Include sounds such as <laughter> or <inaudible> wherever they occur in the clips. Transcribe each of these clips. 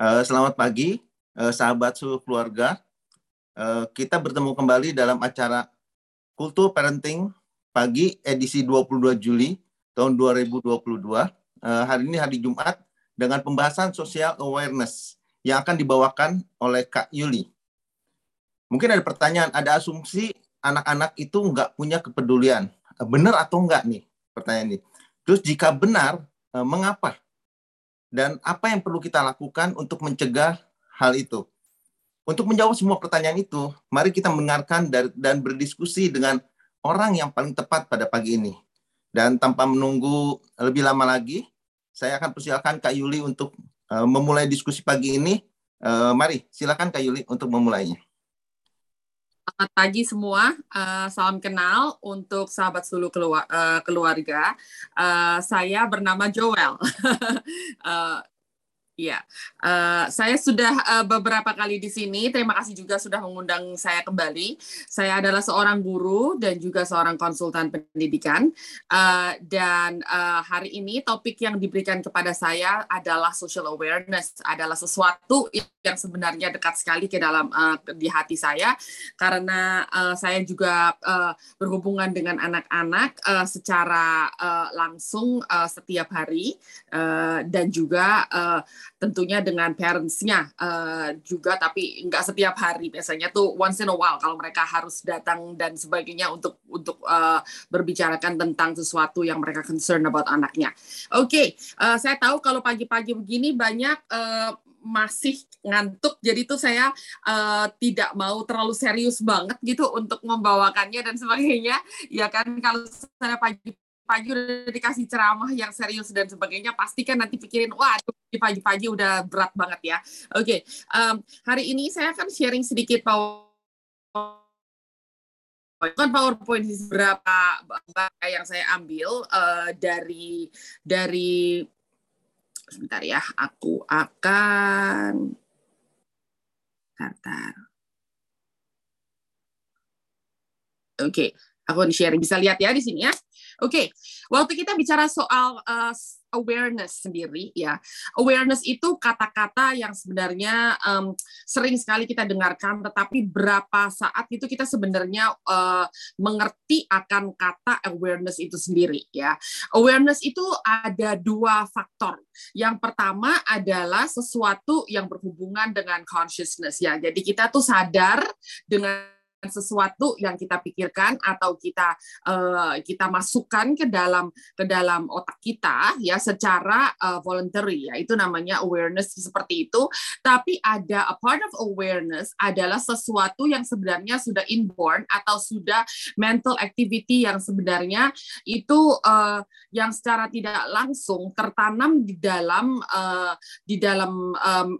Uh, selamat pagi, uh, sahabat seluruh keluarga. Uh, kita bertemu kembali dalam acara Kultur Parenting pagi edisi 22 Juli tahun 2022. Uh, hari ini hari Jumat dengan pembahasan social awareness yang akan dibawakan oleh Kak Yuli. Mungkin ada pertanyaan, ada asumsi anak-anak itu nggak punya kepedulian. Benar atau enggak nih pertanyaan ini? Terus jika benar, mengapa? Dan apa yang perlu kita lakukan untuk mencegah hal itu. Untuk menjawab semua pertanyaan itu, mari kita mendengarkan dan berdiskusi dengan orang yang paling tepat pada pagi ini. Dan tanpa menunggu lebih lama lagi, saya akan persilakan Kak Yuli untuk uh, memulai diskusi pagi ini. Uh, mari, silakan Kak Yuli untuk memulainya. Selamat pagi semua, uh, salam kenal untuk sahabat seluruh uh, keluarga. Uh, saya bernama Joel. uh, <laughs> Iya, uh, saya sudah uh, beberapa kali di sini. Terima kasih juga sudah mengundang saya kembali. Saya adalah seorang guru dan juga seorang konsultan pendidikan. Uh, dan uh, hari ini topik yang diberikan kepada saya adalah social awareness, adalah sesuatu yang sebenarnya dekat sekali ke dalam uh, di hati saya karena uh, saya juga uh, berhubungan dengan anak-anak uh, secara uh, langsung uh, setiap hari uh, dan juga uh, tentunya dengan parentsnya uh, juga tapi nggak setiap hari. Biasanya tuh once in a while kalau mereka harus datang dan sebagainya untuk untuk uh, berbicarakan tentang sesuatu yang mereka concern about anaknya. Oke, okay, uh, saya tahu kalau pagi-pagi begini banyak uh, masih ngantuk. Jadi tuh saya uh, tidak mau terlalu serius banget gitu untuk membawakannya dan sebagainya. Ya kan kalau saya pagi pagi udah dikasih ceramah yang serius dan sebagainya, pasti kan nanti pikirin, wah pagi-pagi udah berat banget ya. Oke, okay. um, hari ini saya akan sharing sedikit power kan PowerPoint beberapa yang saya ambil uh, dari dari sebentar ya, aku akan Bentar. Oke, okay. aku sharing bisa lihat ya di sini ya. Oke, okay. waktu kita bicara soal uh, awareness sendiri, ya, awareness itu kata-kata yang sebenarnya um, sering sekali kita dengarkan, tetapi berapa saat itu kita sebenarnya uh, mengerti akan kata awareness itu sendiri, ya. Awareness itu ada dua faktor. Yang pertama adalah sesuatu yang berhubungan dengan consciousness, ya. Jadi kita tuh sadar dengan sesuatu yang kita pikirkan atau kita uh, kita masukkan ke dalam ke dalam otak kita ya secara uh, voluntary ya. Itu namanya awareness seperti itu. Tapi ada a part of awareness adalah sesuatu yang sebenarnya sudah inborn atau sudah mental activity yang sebenarnya itu uh, yang secara tidak langsung tertanam di dalam uh, di dalam um,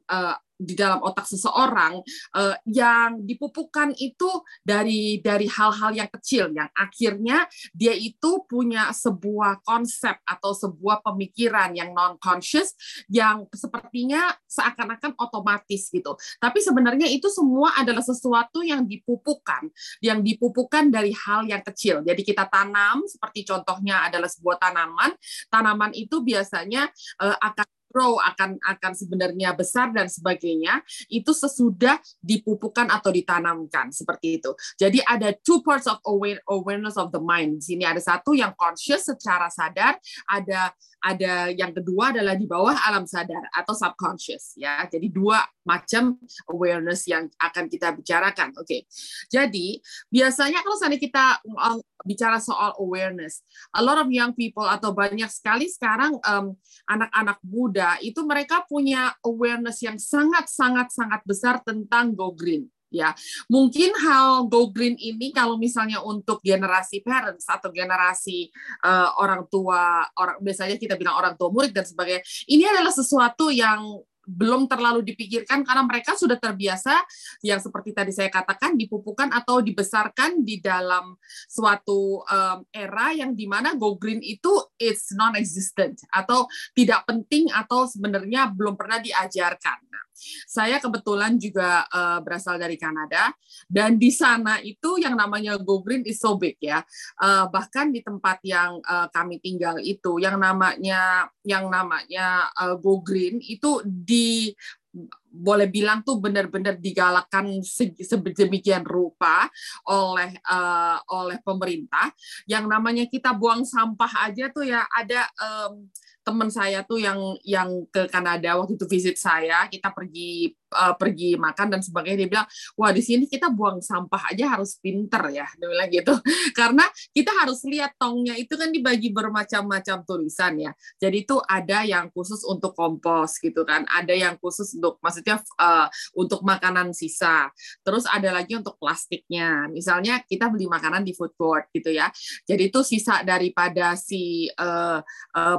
di dalam otak seseorang uh, yang dipupukkan itu dari dari hal-hal yang kecil yang akhirnya dia itu punya sebuah konsep atau sebuah pemikiran yang non conscious yang sepertinya seakan-akan otomatis gitu. Tapi sebenarnya itu semua adalah sesuatu yang dipupukkan, yang dipupukkan dari hal yang kecil. Jadi kita tanam seperti contohnya adalah sebuah tanaman, tanaman itu biasanya uh, akan grow akan akan sebenarnya besar dan sebagainya itu sesudah dipupukkan atau ditanamkan seperti itu. Jadi ada two parts of awareness of the mind. Di sini ada satu yang conscious secara sadar, ada ada yang kedua adalah di bawah alam sadar atau subconscious ya. Jadi dua macam awareness yang akan kita bicarakan. Oke. Okay. Jadi biasanya kalau misalnya kita um, bicara soal awareness, a lot of young people atau banyak sekali sekarang um, anak-anak muda itu mereka punya awareness yang sangat sangat sangat besar tentang go green ya mungkin hal go green ini kalau misalnya untuk generasi parents atau generasi uh, orang tua orang biasanya kita bilang orang tua murid dan sebagainya ini adalah sesuatu yang belum terlalu dipikirkan karena mereka sudah terbiasa yang seperti tadi saya katakan dipupukkan atau dibesarkan di dalam suatu um, era yang di mana go green itu it's non-existent atau tidak penting atau sebenarnya belum pernah diajarkan. Nah, saya kebetulan juga uh, berasal dari Kanada dan di sana itu yang namanya go green is so big ya. Uh, bahkan di tempat yang uh, kami tinggal itu yang namanya yang namanya uh, go green itu di boleh bilang tuh benar-benar digalakkan sedemikian rupa oleh uh, oleh pemerintah yang namanya kita buang sampah aja tuh ya ada um, teman saya tuh yang yang ke Kanada waktu itu visit saya kita pergi uh, pergi makan dan sebagainya dia bilang wah di sini kita buang sampah aja harus pinter ya dia bilang gitu. <laughs> Karena kita harus lihat tongnya itu kan dibagi bermacam-macam tulisan ya. Jadi itu ada yang khusus untuk kompos gitu kan ada yang khusus untuk maksudnya uh, untuk makanan sisa. Terus ada lagi untuk plastiknya. Misalnya kita beli makanan di food court gitu ya. Jadi itu sisa daripada si uh, uh,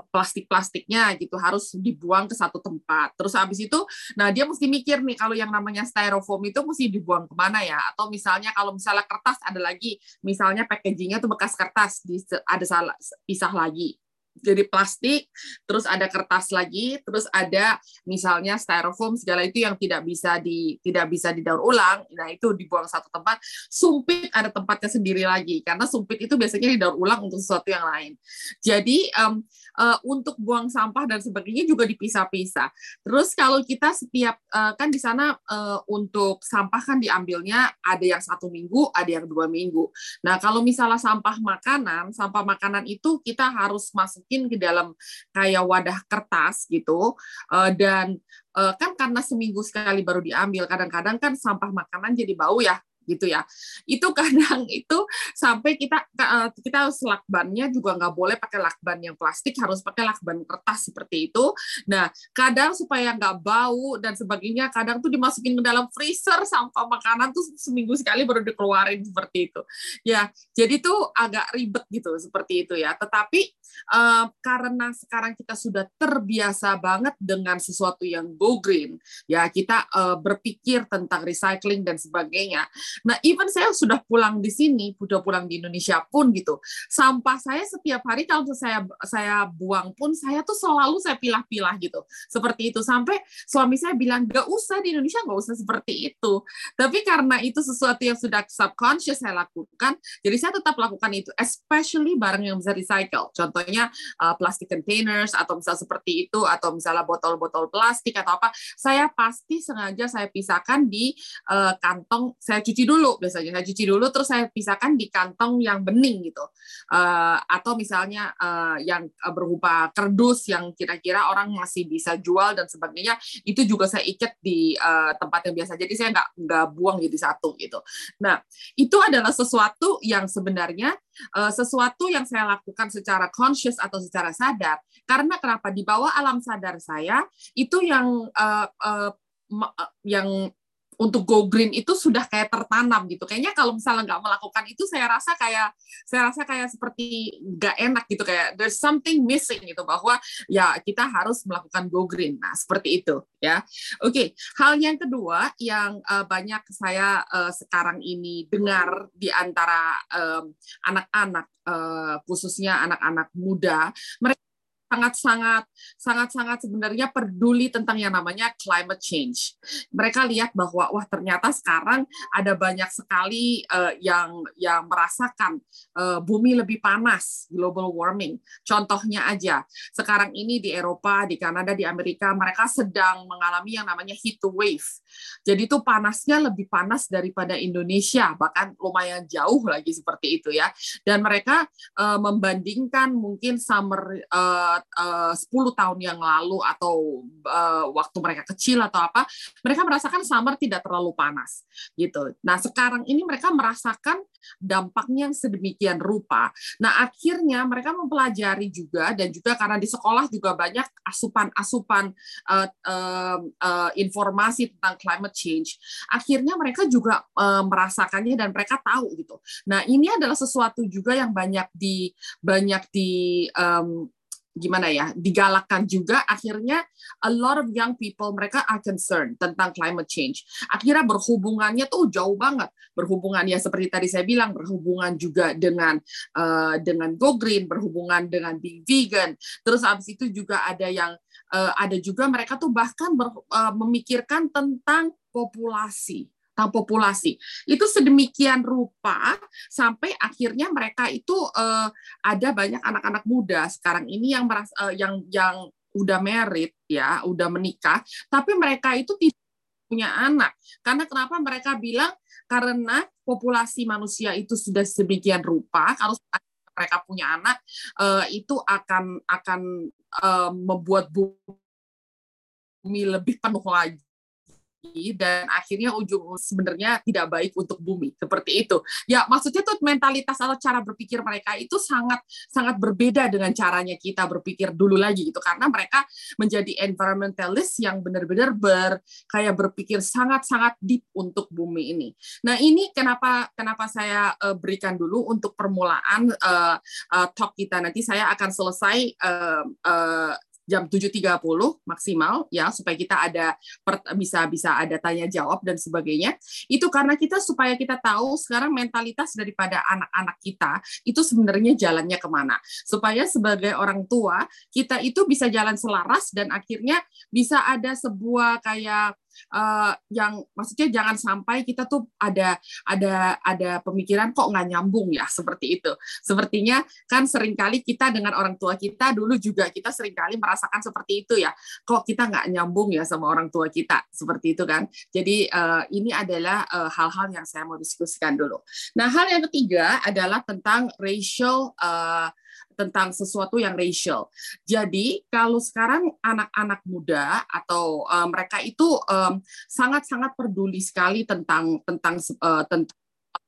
plastik-plastiknya gitu harus dibuang ke satu tempat. Terus habis itu nah dia mesti mikir nih kalau yang namanya styrofoam itu mesti dibuang ke mana ya? Atau misalnya kalau misalnya kertas ada lagi. Misalnya packagingnya tuh bekas kertas ada salah pisah lagi jadi plastik, terus ada kertas lagi, terus ada misalnya styrofoam segala itu yang tidak bisa di tidak bisa didaur ulang, nah itu dibuang satu tempat. Sumpit ada tempatnya sendiri lagi karena sumpit itu biasanya didaur ulang untuk sesuatu yang lain. Jadi um, uh, untuk buang sampah dan sebagainya juga dipisah-pisah. Terus kalau kita setiap uh, kan di sana uh, untuk sampah kan diambilnya ada yang satu minggu, ada yang dua minggu. Nah kalau misalnya sampah makanan, sampah makanan itu kita harus masuk masukin ke dalam kayak wadah kertas gitu uh, dan uh, kan karena seminggu sekali baru diambil kadang-kadang kan sampah makanan jadi bau ya gitu ya. Itu <laughs> kadang itu sampai kita eh, kita lakbannya juga nggak boleh pakai lakban yang plastik harus pakai lakban kertas seperti itu. Nah kadang supaya nggak bau dan sebagainya kadang tuh dimasukin ke dalam freezer sampah makanan tuh seminggu sekali baru dikeluarin seperti itu. Ya jadi tuh agak ribet gitu seperti itu ya. Tetapi uh, karena sekarang kita sudah terbiasa banget dengan sesuatu yang go green ya kita uh, berpikir tentang recycling dan sebagainya Nah, even saya sudah pulang di sini, sudah pulang di Indonesia pun gitu. Sampah saya setiap hari kalau saya saya buang pun saya tuh selalu saya pilah-pilah gitu. Seperti itu sampai suami saya bilang gak usah di Indonesia gak usah seperti itu. Tapi karena itu sesuatu yang sudah subconscious saya lakukan, jadi saya tetap lakukan itu, especially barang yang bisa recycle. Contohnya uh, plastic containers atau misal seperti itu atau misalnya botol-botol plastik atau apa, saya pasti sengaja saya pisahkan di uh, kantong saya cuci cuci dulu biasanya. Saya cuci dulu terus saya pisahkan di kantong yang bening gitu. Uh, atau misalnya uh, yang berupa kerdus yang kira-kira orang masih bisa jual dan sebagainya itu juga saya ikat di uh, tempat yang biasa. Jadi saya nggak nggak buang jadi satu gitu. Nah itu adalah sesuatu yang sebenarnya uh, sesuatu yang saya lakukan secara conscious atau secara sadar. Karena kenapa? Di bawah alam sadar saya itu yang uh, uh, yang untuk go green itu sudah kayak tertanam gitu. Kayaknya kalau misalnya nggak melakukan itu, saya rasa kayak saya rasa kayak seperti nggak enak gitu kayak there's something missing gitu bahwa ya kita harus melakukan go green. Nah seperti itu ya. Oke, okay. hal yang kedua yang uh, banyak saya uh, sekarang ini dengar di antara anak-anak uh, khususnya anak-anak muda, mereka sangat-sangat sangat-sangat sebenarnya peduli tentang yang namanya climate change. Mereka lihat bahwa wah ternyata sekarang ada banyak sekali uh, yang yang merasakan uh, bumi lebih panas, global warming. Contohnya aja, sekarang ini di Eropa, di Kanada, di Amerika mereka sedang mengalami yang namanya heat wave. Jadi itu panasnya lebih panas daripada Indonesia, bahkan lumayan jauh lagi seperti itu ya. Dan mereka uh, membandingkan mungkin summer uh, uh, 10 tahun yang lalu atau uh, waktu mereka kecil atau apa, mereka merasakan summer tidak terlalu panas gitu. Nah, sekarang ini mereka merasakan dampaknya yang sedemikian rupa. Nah, akhirnya mereka mempelajari juga dan juga karena di sekolah juga banyak asupan-asupan uh, uh, uh, informasi tentang climate change. Akhirnya mereka juga uh, merasakannya dan mereka tahu gitu. Nah, ini adalah sesuatu juga yang banyak di banyak di um, gimana ya digalakkan juga. Akhirnya a lot of young people mereka are concerned tentang climate change. Akhirnya berhubungannya tuh jauh banget. Berhubungan ya seperti tadi saya bilang berhubungan juga dengan uh, dengan go green berhubungan dengan being vegan. Terus habis itu juga ada yang uh, ada juga mereka tuh bahkan ber, uh, memikirkan tentang populasi populasi. Itu sedemikian rupa sampai akhirnya mereka itu uh, ada banyak anak-anak muda sekarang ini yang merasa uh, yang yang udah merit ya, udah menikah, tapi mereka itu tidak punya anak. Karena kenapa mereka bilang karena populasi manusia itu sudah sedemikian rupa, kalau mereka punya anak uh, itu akan akan uh, membuat bumi lebih penuh lagi dan akhirnya ujung sebenarnya tidak baik untuk bumi seperti itu. Ya maksudnya tuh mentalitas atau cara berpikir mereka itu sangat sangat berbeda dengan caranya kita berpikir dulu lagi gitu karena mereka menjadi environmentalist yang benar-benar ber kayak berpikir sangat-sangat deep untuk bumi ini. Nah ini kenapa kenapa saya uh, berikan dulu untuk permulaan uh, uh, talk kita nanti saya akan selesai uh, uh, jam 7.30 maksimal ya supaya kita ada bisa bisa ada tanya jawab dan sebagainya. Itu karena kita supaya kita tahu sekarang mentalitas daripada anak-anak kita itu sebenarnya jalannya ke mana. Supaya sebagai orang tua kita itu bisa jalan selaras dan akhirnya bisa ada sebuah kayak uh, yang maksudnya jangan sampai kita tuh ada ada ada pemikiran kok nggak nyambung ya seperti itu. Sepertinya kan sering kali kita dengan orang tua kita dulu juga kita sering kali merasakan seperti itu ya. Kok kita nggak nyambung ya sama orang tua kita seperti itu kan. Jadi uh, ini adalah eh, hal-hal yang saya mau diskusikan dulu. Nah hal yang ketiga adalah tentang racial uh, tentang sesuatu yang racial. Jadi kalau sekarang anak-anak muda atau uh, mereka itu sangat-sangat um, peduli sekali tentang tentang uh, tentang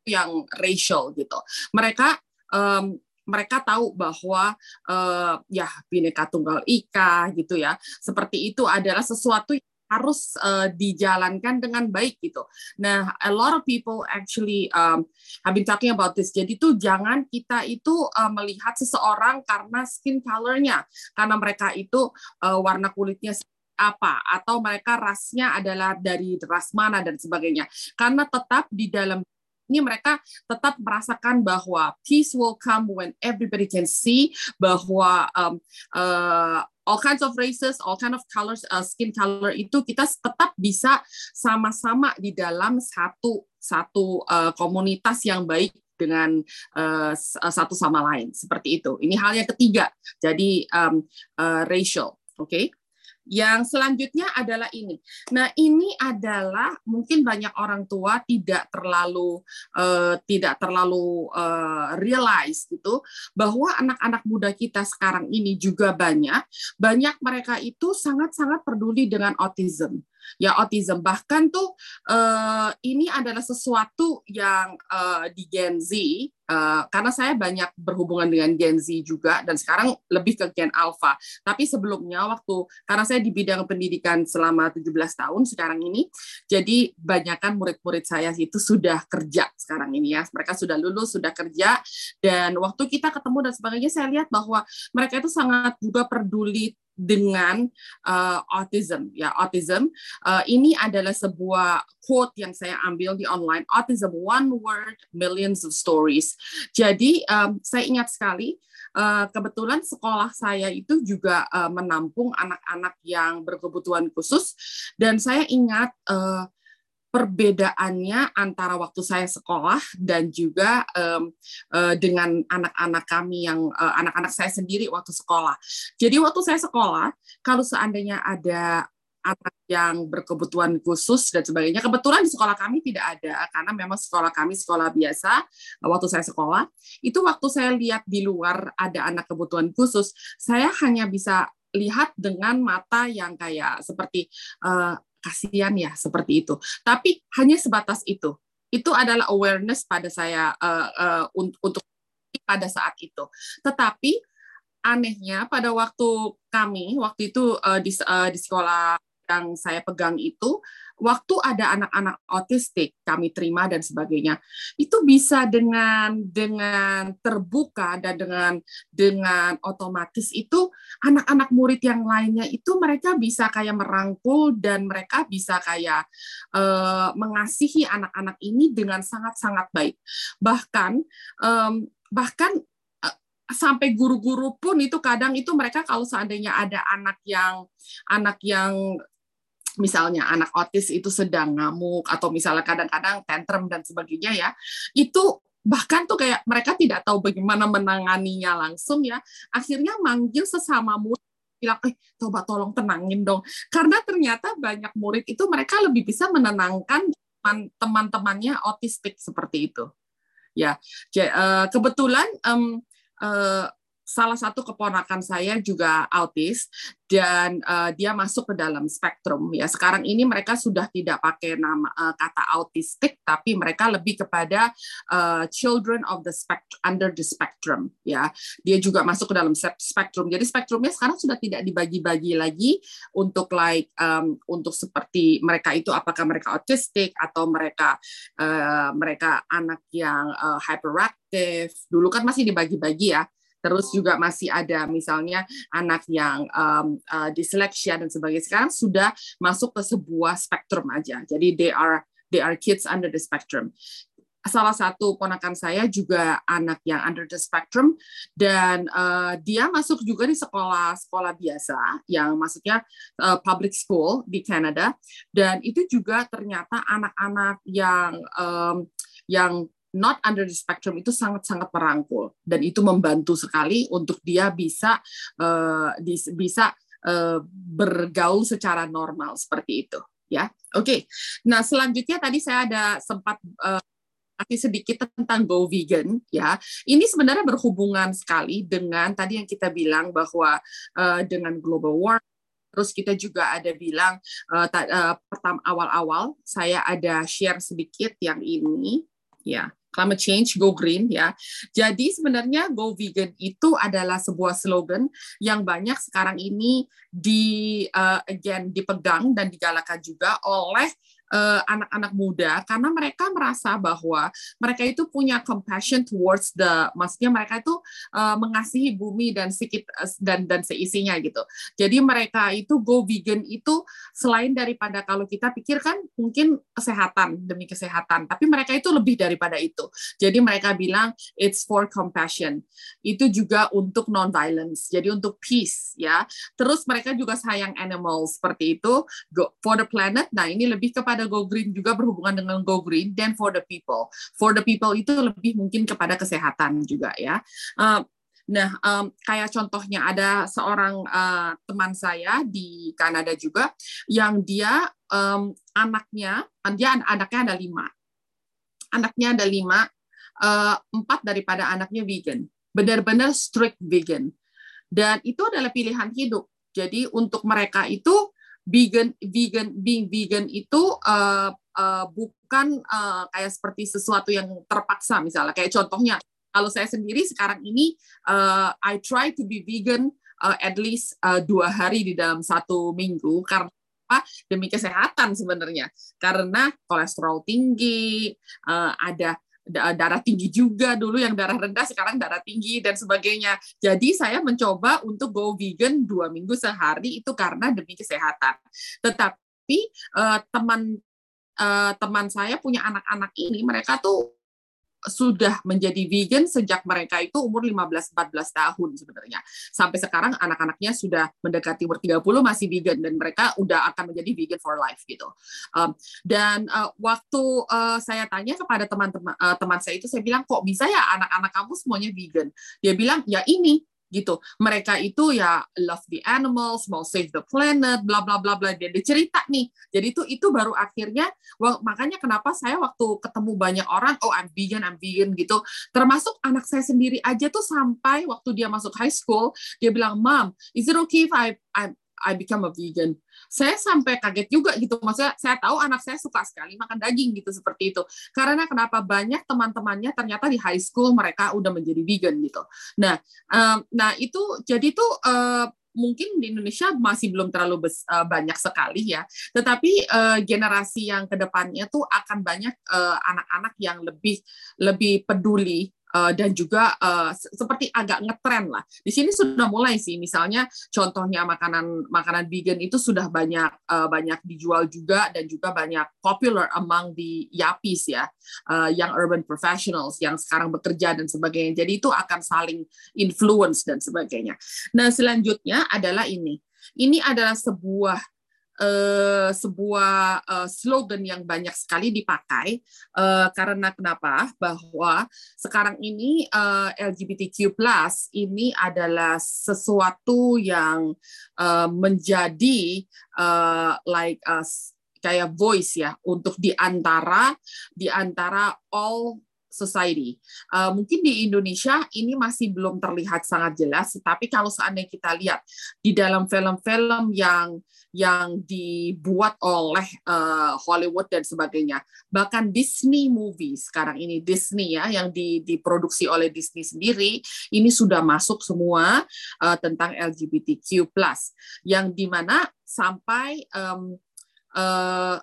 yang racial gitu. Mereka um, mereka tahu bahwa uh, ya bineka tunggal ika gitu ya seperti itu adalah sesuatu yang harus uh, dijalankan dengan baik gitu. Nah, a lot of people actually um, have been talking about this. Jadi tuh jangan kita itu uh, melihat seseorang karena skin colornya, karena mereka itu uh, warna kulitnya apa atau mereka rasnya adalah dari ras mana dan sebagainya karena tetap di dalam ini mereka tetap merasakan bahwa peace will come when everybody can see bahwa um, all kinds of races, all kind of colors, uh, skin color itu kita tetap bisa sama-sama di dalam satu satu uh, komunitas yang baik dengan uh, satu sama lain seperti itu. Ini hal yang ketiga. Jadi um, uh, racial, oke? Okay? Yang selanjutnya adalah ini. Nah, ini adalah mungkin banyak orang tua tidak terlalu uh, tidak terlalu uh, realize gitu bahwa anak-anak muda kita sekarang ini juga banyak banyak mereka itu sangat-sangat peduli dengan autism ya autism. Bahkan tuh uh, ini adalah sesuatu yang uh, di Gen Z uh, karena saya banyak berhubungan dengan Gen Z juga dan sekarang lebih ke Gen Alpha. Tapi sebelumnya waktu karena saya di bidang pendidikan selama 17 tahun sekarang ini jadi banyakkan murid-murid saya itu sudah kerja sekarang ini ya. Mereka sudah lulus sudah kerja dan waktu kita ketemu dan sebagainya saya lihat bahwa mereka itu sangat juga peduli dengan uh, autism. Ya autism uh, ini adalah sebuah quote yang saya ambil di online. Autism one word millions of stories. Jadi um, saya ingat sekali uh, kebetulan sekolah saya itu juga uh, menampung anak-anak yang berkebutuhan khusus. Dan saya ingat uh, perbedaannya antara waktu saya sekolah dan juga um, uh, dengan anak-anak kami yang uh, anak-anak saya sendiri waktu sekolah. Jadi waktu saya sekolah, kalau seandainya ada anak yang berkebutuhan khusus dan sebagainya. Kebetulan di sekolah kami tidak ada karena memang sekolah kami sekolah biasa. Waktu saya sekolah, itu waktu saya lihat di luar ada anak kebutuhan khusus, saya hanya bisa lihat dengan mata yang kayak seperti uh, kasihan ya seperti itu. Tapi hanya sebatas itu. Itu adalah awareness pada saya uh, uh, untuk pada saat itu. Tetapi anehnya pada waktu kami waktu itu uh, di uh, di sekolah yang saya pegang itu waktu ada anak-anak otistik kami terima dan sebagainya itu bisa dengan dengan terbuka dan dengan dengan otomatis itu anak-anak murid yang lainnya itu mereka bisa kayak merangkul dan mereka bisa kayak uh, mengasihi anak-anak ini dengan sangat-sangat baik. Bahkan um, bahkan eh, sampai guru-guru pun itu kadang itu mereka kalau seandainya ada anak yang anak yang misalnya anak otis itu sedang ngamuk atau misalnya kadang-kadang tantrum dan sebagainya ya itu bahkan tuh kayak mereka tidak tahu bagaimana menanganinya langsung ya akhirnya manggil sesama murid bilang, eh coba tolong tenangin dong. Karena ternyata banyak murid itu mereka lebih bisa menenangkan teman-temannya autistik seperti itu. Ya, eh, kebetulan uh, salah satu keponakan saya juga autis dan uh, dia masuk ke dalam spektrum ya. Sekarang ini mereka sudah tidak pakai nama uh, kata autistik tapi mereka lebih kepada uh, children of the spectrum under the spectrum ya. Dia juga masuk ke dalam spektrum. Jadi spektrumnya sekarang sudah tidak dibagi-bagi lagi untuk like um, untuk seperti mereka itu apakah mereka autistik atau mereka uh, mereka anak yang uh, hyperactive. Dulu kan masih dibagi-bagi ya terus juga masih ada misalnya anak yang um, uh, disleksia dan sebagainya. Sekarang sudah masuk ke sebuah spektrum aja. Jadi they are they are kids under the spectrum. Salah satu ponakan saya juga anak yang under the spectrum dan uh, dia masuk juga di sekolah sekolah biasa yang maksudnya uh, public school di Canada. Dan itu juga ternyata anak-anak yang um, yang not under the spectrum itu sangat-sangat merangkul dan itu membantu sekali untuk dia bisa uh, bisa uh, bergaul secara normal seperti itu ya oke okay. nah selanjutnya tadi saya ada sempat uh, sedikit tentang go vegan ya. Ini sebenarnya berhubungan sekali dengan tadi yang kita bilang bahwa uh, dengan global warming Terus kita juga ada bilang uh, uh, pertama awal-awal saya ada share sedikit yang ini ya climate change go green ya. Jadi sebenarnya go vegan itu adalah sebuah slogan yang banyak sekarang ini di uh, again dipegang dan digalakan juga oleh Eh, anak-anak uh, muda karena mereka merasa bahwa mereka itu punya compassion towards the maksudnya mereka itu uh, mengasihi bumi dan sedikit dan dan seisinya gitu. Jadi mereka itu go vegan itu selain daripada kalau kita pikirkan mungkin kesehatan demi kesehatan, tapi mereka itu lebih daripada itu. Jadi mereka bilang it's for compassion. Itu juga untuk non violence. Jadi untuk peace ya. Terus mereka juga sayang animals seperti itu for the planet. Nah, ini lebih kepada kepada Go Green juga berhubungan dengan Go Green dan for the people. For the people itu lebih mungkin kepada kesehatan juga ya. Uh, Nah, um, kayak contohnya ada seorang uh, teman saya di Kanada juga yang dia um, anaknya, dia anaknya ada lima, anaknya ada lima, uh, empat daripada anaknya vegan, benar-benar strict vegan, dan itu adalah pilihan hidup. Jadi untuk mereka itu vegan vegan being vegan itu uh, uh, bukan uh, kayak seperti sesuatu yang terpaksa misalnya. Kayak contohnya kalau saya sendiri sekarang ini uh, I try to be vegan uh, at least uh, dua hari di dalam satu minggu karena apa? Demi kesehatan sebenarnya. Karena kolesterol tinggi uh, ada darah tinggi juga dulu yang darah rendah sekarang darah tinggi dan sebagainya. Jadi saya mencoba untuk go vegan dua minggu sehari itu karena demi kesehatan. Tetapi uh, teman uh, teman saya punya anak-anak ini mereka tuh sudah menjadi vegan sejak mereka itu umur 15-14 tahun sebenarnya. Sampai sekarang anak-anaknya sudah mendekati umur 30 masih vegan dan mereka udah akan menjadi vegan for life gitu. Um, dan uh, waktu uh, saya tanya kepada teman-teman uh, teman saya itu saya bilang kok bisa ya anak-anak kamu semuanya vegan? Dia bilang ya ini gitu. Mereka itu ya love the animals, mau save the planet, bla bla bla bla. Dia, cerita nih. Jadi itu itu baru akhirnya well, makanya kenapa saya waktu ketemu banyak orang, oh I'm vegan, I'm vegan gitu. Termasuk anak saya sendiri aja tuh sampai waktu dia masuk high school, dia bilang, "Mom, is it okay if I I I become a vegan?" saya sampai kaget juga gitu. Maksudnya saya tahu anak saya suka sekali makan daging gitu seperti itu. Karena kenapa banyak teman-temannya ternyata di high school mereka udah menjadi vegan gitu. Nah, um, nah itu jadi tuh uh, mungkin di Indonesia masih belum terlalu bes, uh, banyak sekali ya. Tetapi uh, generasi yang ke depannya tuh akan banyak anak-anak uh, yang lebih lebih peduli uh, dan juga uh, seperti agak ngetren lah. Di sini sudah mulai sih, misalnya contohnya makanan makanan vegan itu sudah banyak uh, banyak dijual juga dan juga banyak popular among the yapis ya, uh, yang urban professionals yang sekarang bekerja dan sebagainya. Jadi itu akan saling influence dan sebagainya. Nah selanjutnya adalah ini. Ini adalah sebuah uh, sebuah uh, slogan yang banyak sekali dipakai uh, karena kenapa? Bahwa sekarang ini uh, LGBTQ+ ini adalah sesuatu yang uh, menjadi uh, like us kayak voice ya untuk di antara di antara all society. Uh, mungkin di Indonesia ini masih belum terlihat sangat jelas, tapi kalau seandainya kita lihat di dalam film-film yang yang dibuat oleh uh, Hollywood dan sebagainya, bahkan Disney movie sekarang ini Disney ya yang di, diproduksi oleh Disney sendiri ini sudah masuk semua uh, tentang LGBTQ+, yang di mana sampai um, uh,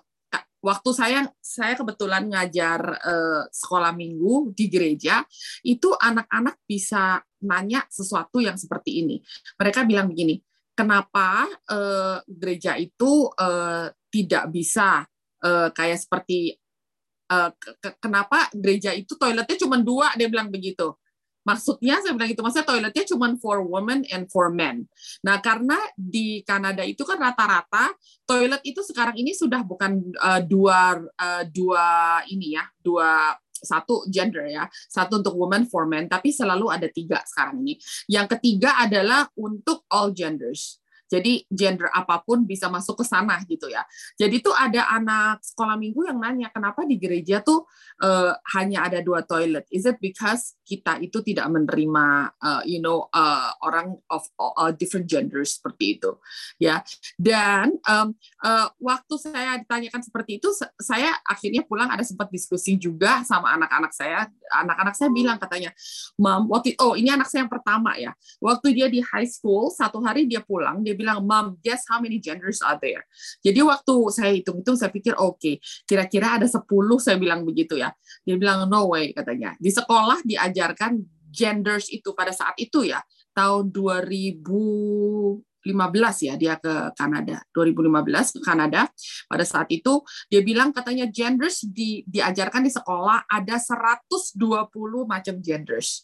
waktu saya saya kebetulan ngajar uh, sekolah minggu di gereja itu anak-anak bisa nanya sesuatu yang seperti ini. Mereka bilang begini kenapa uh, gereja itu uh, tidak bisa uh, kayak seperti ke kenapa gereja itu toiletnya cuma dua? Dia bilang begitu Maksudnya saya bilang itu maksudnya toiletnya cuma for women and for men. Nah karena di Kanada itu kan rata-rata toilet itu sekarang ini sudah bukan uh, dua uh, dua ini ya dua satu gender ya satu untuk women for men tapi selalu ada tiga sekarang ini. Yang ketiga adalah untuk all genders. Jadi gender apa pun bisa masuk ke sana gitu ya. Jadi tuh ada anak sekolah minggu yang nanya kenapa di gereja tuh uh, hanya ada dua toilet. Is it because kita itu tidak menerima uh, you know uh, orang of uh, different gender seperti itu ya. Dan um, uh, waktu saya ditanyakan seperti itu saya akhirnya pulang ada sempat diskusi juga sama anak-anak saya. Anak-anak saya bilang katanya, "Mom, waktu oh ini anak saya yang pertama ya. Waktu dia di high school satu hari dia pulang dia bilang, "Mom, guess how many genders are there?" Jadi waktu saya hitung-hitung saya pikir oke, okay, kira-kira ada 10 saya bilang begitu ya. Dia bilang no way katanya. Di sekolah diajarkan genders itu pada saat itu ya, tahun 2015 ya dia ke Kanada 2015 ke Kanada pada saat itu dia bilang katanya genders di, diajarkan di sekolah ada 120 macam genders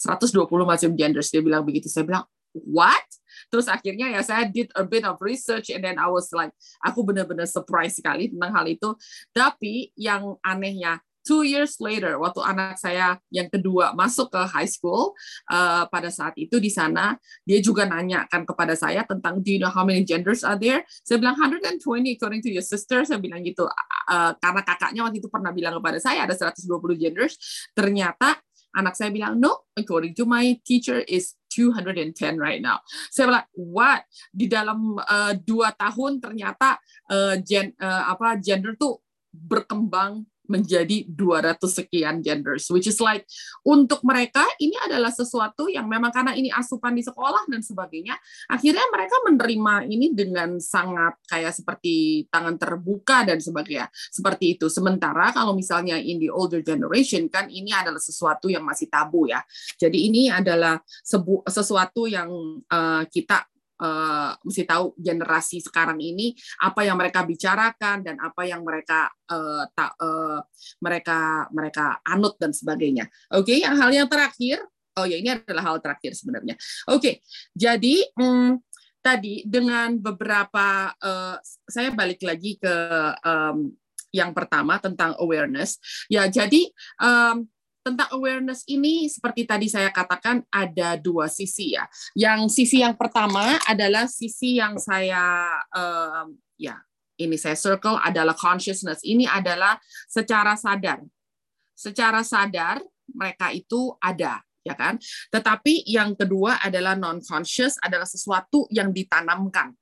120 macam genders dia bilang begitu saya bilang what? Terus akhirnya ya saya did a bit of research and then I was like, aku benar-benar surprise sekali tentang hal itu. Tapi yang anehnya, two years later, waktu anak saya yang kedua masuk ke high school, uh, pada saat itu di sana, dia juga nanyakan kepada saya tentang, do you know how many genders are there? Saya bilang 120 according to your sister, saya bilang gitu. Uh, karena kakaknya waktu itu pernah bilang kepada saya ada 120 genders, ternyata anak saya bilang, no, according to my teacher is 210 right now. Saya bilang, what? Di dalam uh, dua tahun ternyata uh, gen, uh, apa gender tuh berkembang menjadi 200 sekian genders which is like untuk mereka ini adalah sesuatu yang memang karena ini asupan di sekolah dan sebagainya akhirnya mereka menerima ini dengan sangat kayak seperti tangan terbuka dan sebagainya seperti itu. Sementara kalau misalnya in the older generation kan ini adalah sesuatu yang masih tabu ya. Jadi ini adalah sebu sesuatu yang uh, kita uh, mesti tahu generasi sekarang ini apa yang mereka bicarakan dan apa yang mereka uh, ta, uh, mereka mereka anut dan sebagainya. Oke, okay? yang hal yang terakhir, oh ya ini adalah hal terakhir sebenarnya. Oke, okay, jadi um, tadi dengan beberapa uh, saya balik lagi ke um, yang pertama tentang awareness. Ya, jadi um, tentang awareness ini seperti tadi saya katakan ada dua sisi ya. Yang sisi yang pertama adalah sisi yang saya um, ya ini saya circle adalah consciousness. Ini adalah secara sadar. Secara sadar mereka itu ada ya kan. Tetapi yang kedua adalah non conscious adalah sesuatu yang ditanamkan.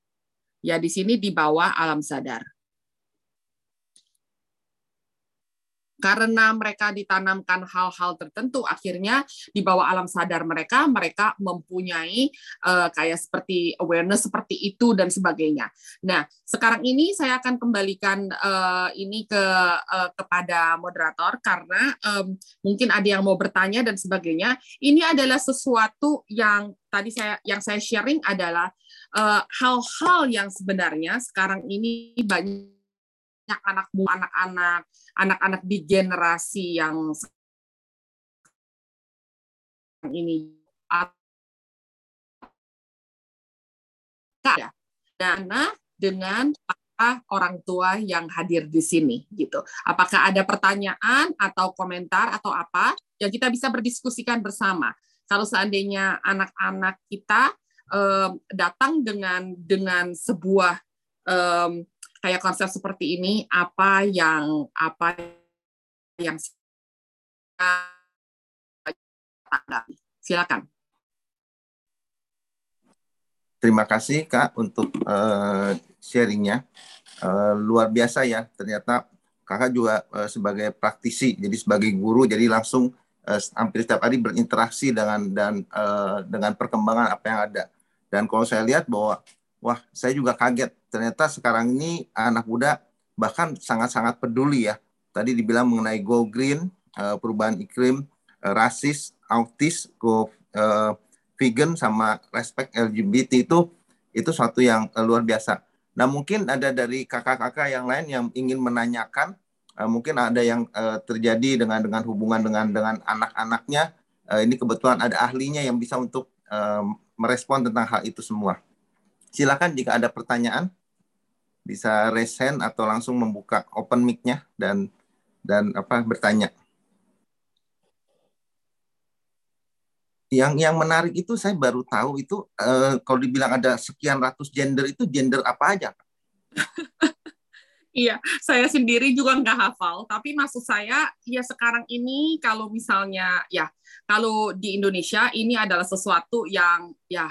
Ya di sini di bawah alam sadar. Karena mereka ditanamkan hal-hal tertentu akhirnya di bawah alam sadar mereka mereka mempunyai uh, kayak seperti awareness seperti itu dan sebagainya. Nah, sekarang ini saya akan kembalikan uh, ini ke uh, kepada moderator karena um, mungkin ada yang mau bertanya dan sebagainya. Ini adalah sesuatu yang tadi saya yang saya sharing adalah hal-hal uh, yang sebenarnya sekarang ini banyak anak anak-anak anak-anak di generasi yang ini ya dana dengan orang tua yang hadir di sini gitu. Apakah ada pertanyaan atau komentar atau apa yang kita bisa berdiskusikan bersama. Kalau seandainya anak-anak kita um, datang dengan dengan sebuah um, kayak konsep seperti ini, apa yang apa yang silakan. Terima kasih Kak untuk uh, sharingnya. Uh, luar biasa ya, ternyata Kakak juga uh, sebagai praktisi, jadi sebagai guru, jadi langsung uh, hampir setiap hari berinteraksi dengan dan uh, dengan perkembangan apa yang ada. Dan kalau saya lihat bahwa, wah saya juga kaget, ternyata sekarang ini anak muda bahkan sangat-sangat peduli ya. Tadi dibilang mengenai go green, uh, perubahan iklim, uh, rasis, autis, go uh, vegan sama respect LGBT itu itu suatu yang luar biasa. Nah mungkin ada dari kakak-kakak yang lain yang ingin menanyakan, mungkin ada yang terjadi dengan dengan hubungan dengan dengan anak-anaknya. Ini kebetulan ada ahlinya yang bisa untuk merespon tentang hal itu semua. Silakan jika ada pertanyaan bisa hand atau langsung membuka open mic-nya dan dan apa bertanya. yang yang menarik itu saya baru tahu itu uh, kalau dibilang ada sekian ratus gender itu gender apa aja? <laughs> Iya, saya sendiri juga nggak hafal. Tapi maksud saya, ya sekarang ini kalau misalnya, ya kalau di Indonesia ini adalah sesuatu yang ya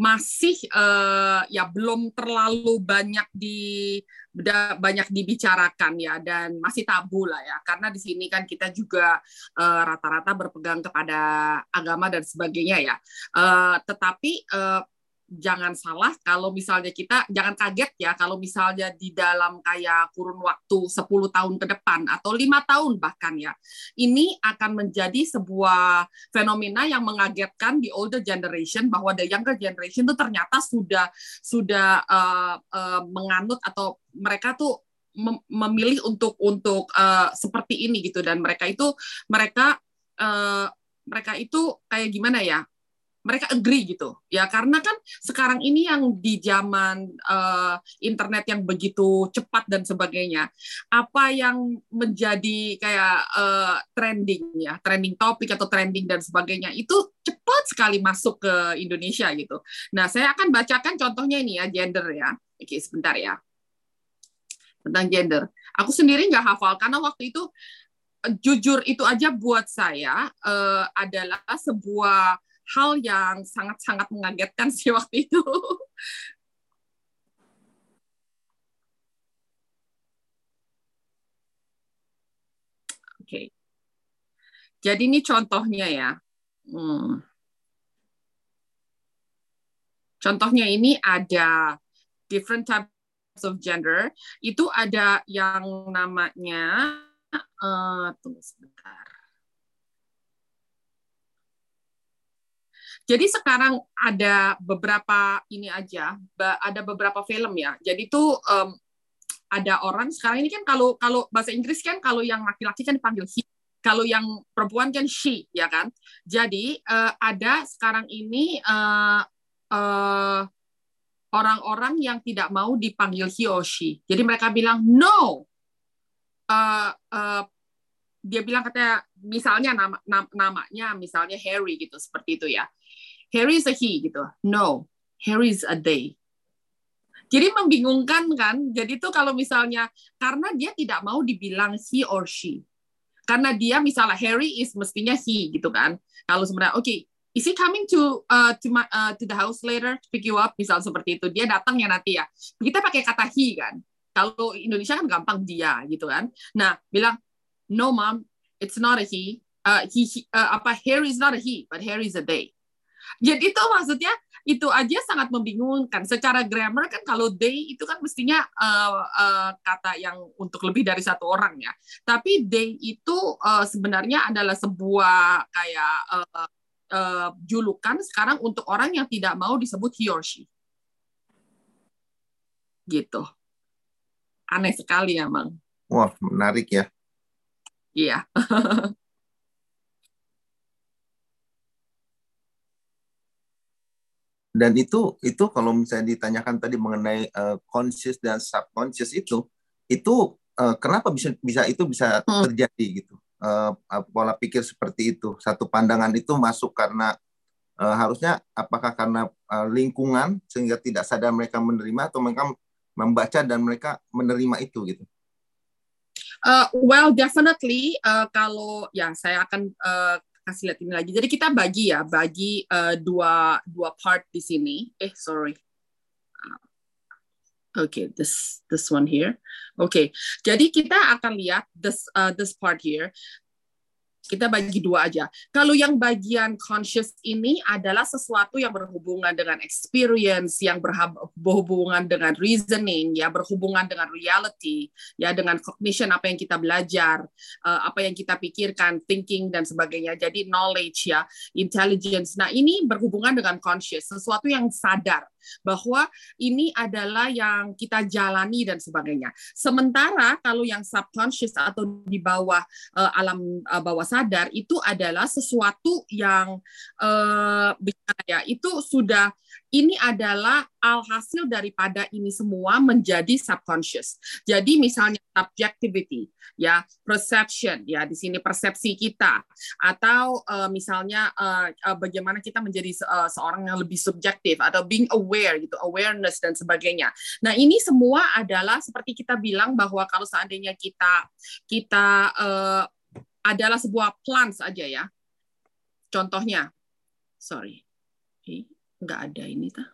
masih uh, ya belum terlalu banyak di banyak dibicarakan ya dan masih tabu lah ya. Karena di sini kan kita juga eh, rata-rata uh, berpegang kepada agama dan sebagainya ya. Uh, tetapi uh, jangan salah kalau misalnya kita jangan kaget ya kalau misalnya di dalam kayak kurun waktu 10 tahun ke depan atau lima tahun bahkan ya ini akan menjadi sebuah fenomena yang mengagetkan di older generation bahwa the younger generation itu ternyata sudah sudah uh, uh, menganut atau mereka tuh memilih untuk untuk uh, seperti ini gitu. Dan mereka itu mereka uh, mereka itu kayak gimana ya mereka agree gitu. Ya karena kan sekarang ini yang di zaman uh, internet yang begitu cepat dan sebagainya apa yang menjadi kayak uh, trending ya trending topik atau trending dan sebagainya itu cepat sekali masuk ke Indonesia gitu. Nah saya akan bacakan contohnya ini ya gender ya. Oke sebentar ya. Tentang gender. Aku sendiri nggak hafal karena waktu itu jujur itu aja buat saya uh, adalah sebuah hal yang sangat-sangat mengagetkan sih <laughs> waktu itu. Oke. Jadi ini contohnya ya. Hmm. Contohnya ini ada different types of gender. Itu ada yang namanya uh, tunggu sebentar. Jadi sekarang ada beberapa ini aja, ada beberapa film ya. Jadi tuh um, ada orang sekarang ini kan kalau kalau bahasa Inggris kan kalau yang laki-laki kan dipanggil he, kalau yang perempuan kan she, ya kan. Jadi uh, ada sekarang ini uh, uh, orang-orang yang tidak mau dipanggil he or she. Jadi mereka bilang no. Uh, uh, dia bilang katanya misalnya nama, namanya misalnya Harry gitu seperti itu ya Harry is a he gitu. No, Harry is a they. Jadi membingungkan kan? Jadi itu kalau misalnya karena dia tidak mau dibilang he or she. Karena dia misalnya Harry is mestinya he gitu kan. Kalau sebenarnya oke, okay, is he coming to uh, to my, uh, to the house later to pick you up misal seperti itu. Dia datang ya nanti ya. Kita pakai kata he kan. Kalau Indonesia kan gampang dia gitu kan. Nah, bilang no mom, it's not a he. Uh, he, he uh, apa Harry is not a he, but Harry is a they. Jadi itu maksudnya itu aja sangat membingungkan. Secara grammar kan kalau they itu kan mestinya uh, uh, kata yang untuk lebih dari satu orang ya. Tapi they itu uh, sebenarnya adalah sebuah kayak uh, uh, julukan sekarang untuk orang yang tidak mau disebut he or she. Gitu. Aneh sekali ya, Mang. Wah, menarik ya. Iya. <laughs> dan itu itu kalau misalnya ditanyakan tadi mengenai uh, conscious dan subconscious itu itu uh, kenapa bisa bisa itu bisa hmm. terjadi gitu uh, pola pikir seperti itu satu pandangan itu masuk karena uh, harusnya apakah karena uh, lingkungan sehingga tidak sadar mereka menerima atau mereka membaca dan mereka menerima itu gitu Uh, well, definitely uh, kalau ya saya akan uh, kasih lihat ini lagi. Jadi kita bagi ya, bagi uh, dua dua part di sini. Eh, sorry. Oke, okay, this this one here. Oke, okay. jadi kita akan lihat this uh, this part here kita bagi dua aja. Kalau yang bagian conscious ini adalah sesuatu yang berhubungan dengan experience, yang berhubungan dengan reasoning, ya berhubungan dengan reality, ya dengan cognition apa yang kita belajar, uh, apa yang kita pikirkan, thinking dan sebagainya. Jadi knowledge ya, intelligence. Nah ini berhubungan dengan conscious, sesuatu yang sadar bahwa ini adalah yang kita jalani dan sebagainya. Sementara kalau yang subconscious atau di bawah uh, alam uh, bawah sadar itu adalah sesuatu yang uh, ya itu sudah ini adalah alhasil daripada ini semua menjadi subconscious. Jadi misalnya subjectivity, ya perception, ya di sini persepsi kita, atau uh, misalnya uh, uh, bagaimana kita menjadi uh, seorang yang lebih subjektif atau being aware gitu, awareness dan sebagainya. Nah ini semua adalah seperti kita bilang bahwa kalau seandainya kita kita uh, adalah sebuah plants aja ya, contohnya, sorry nggak ada ini ta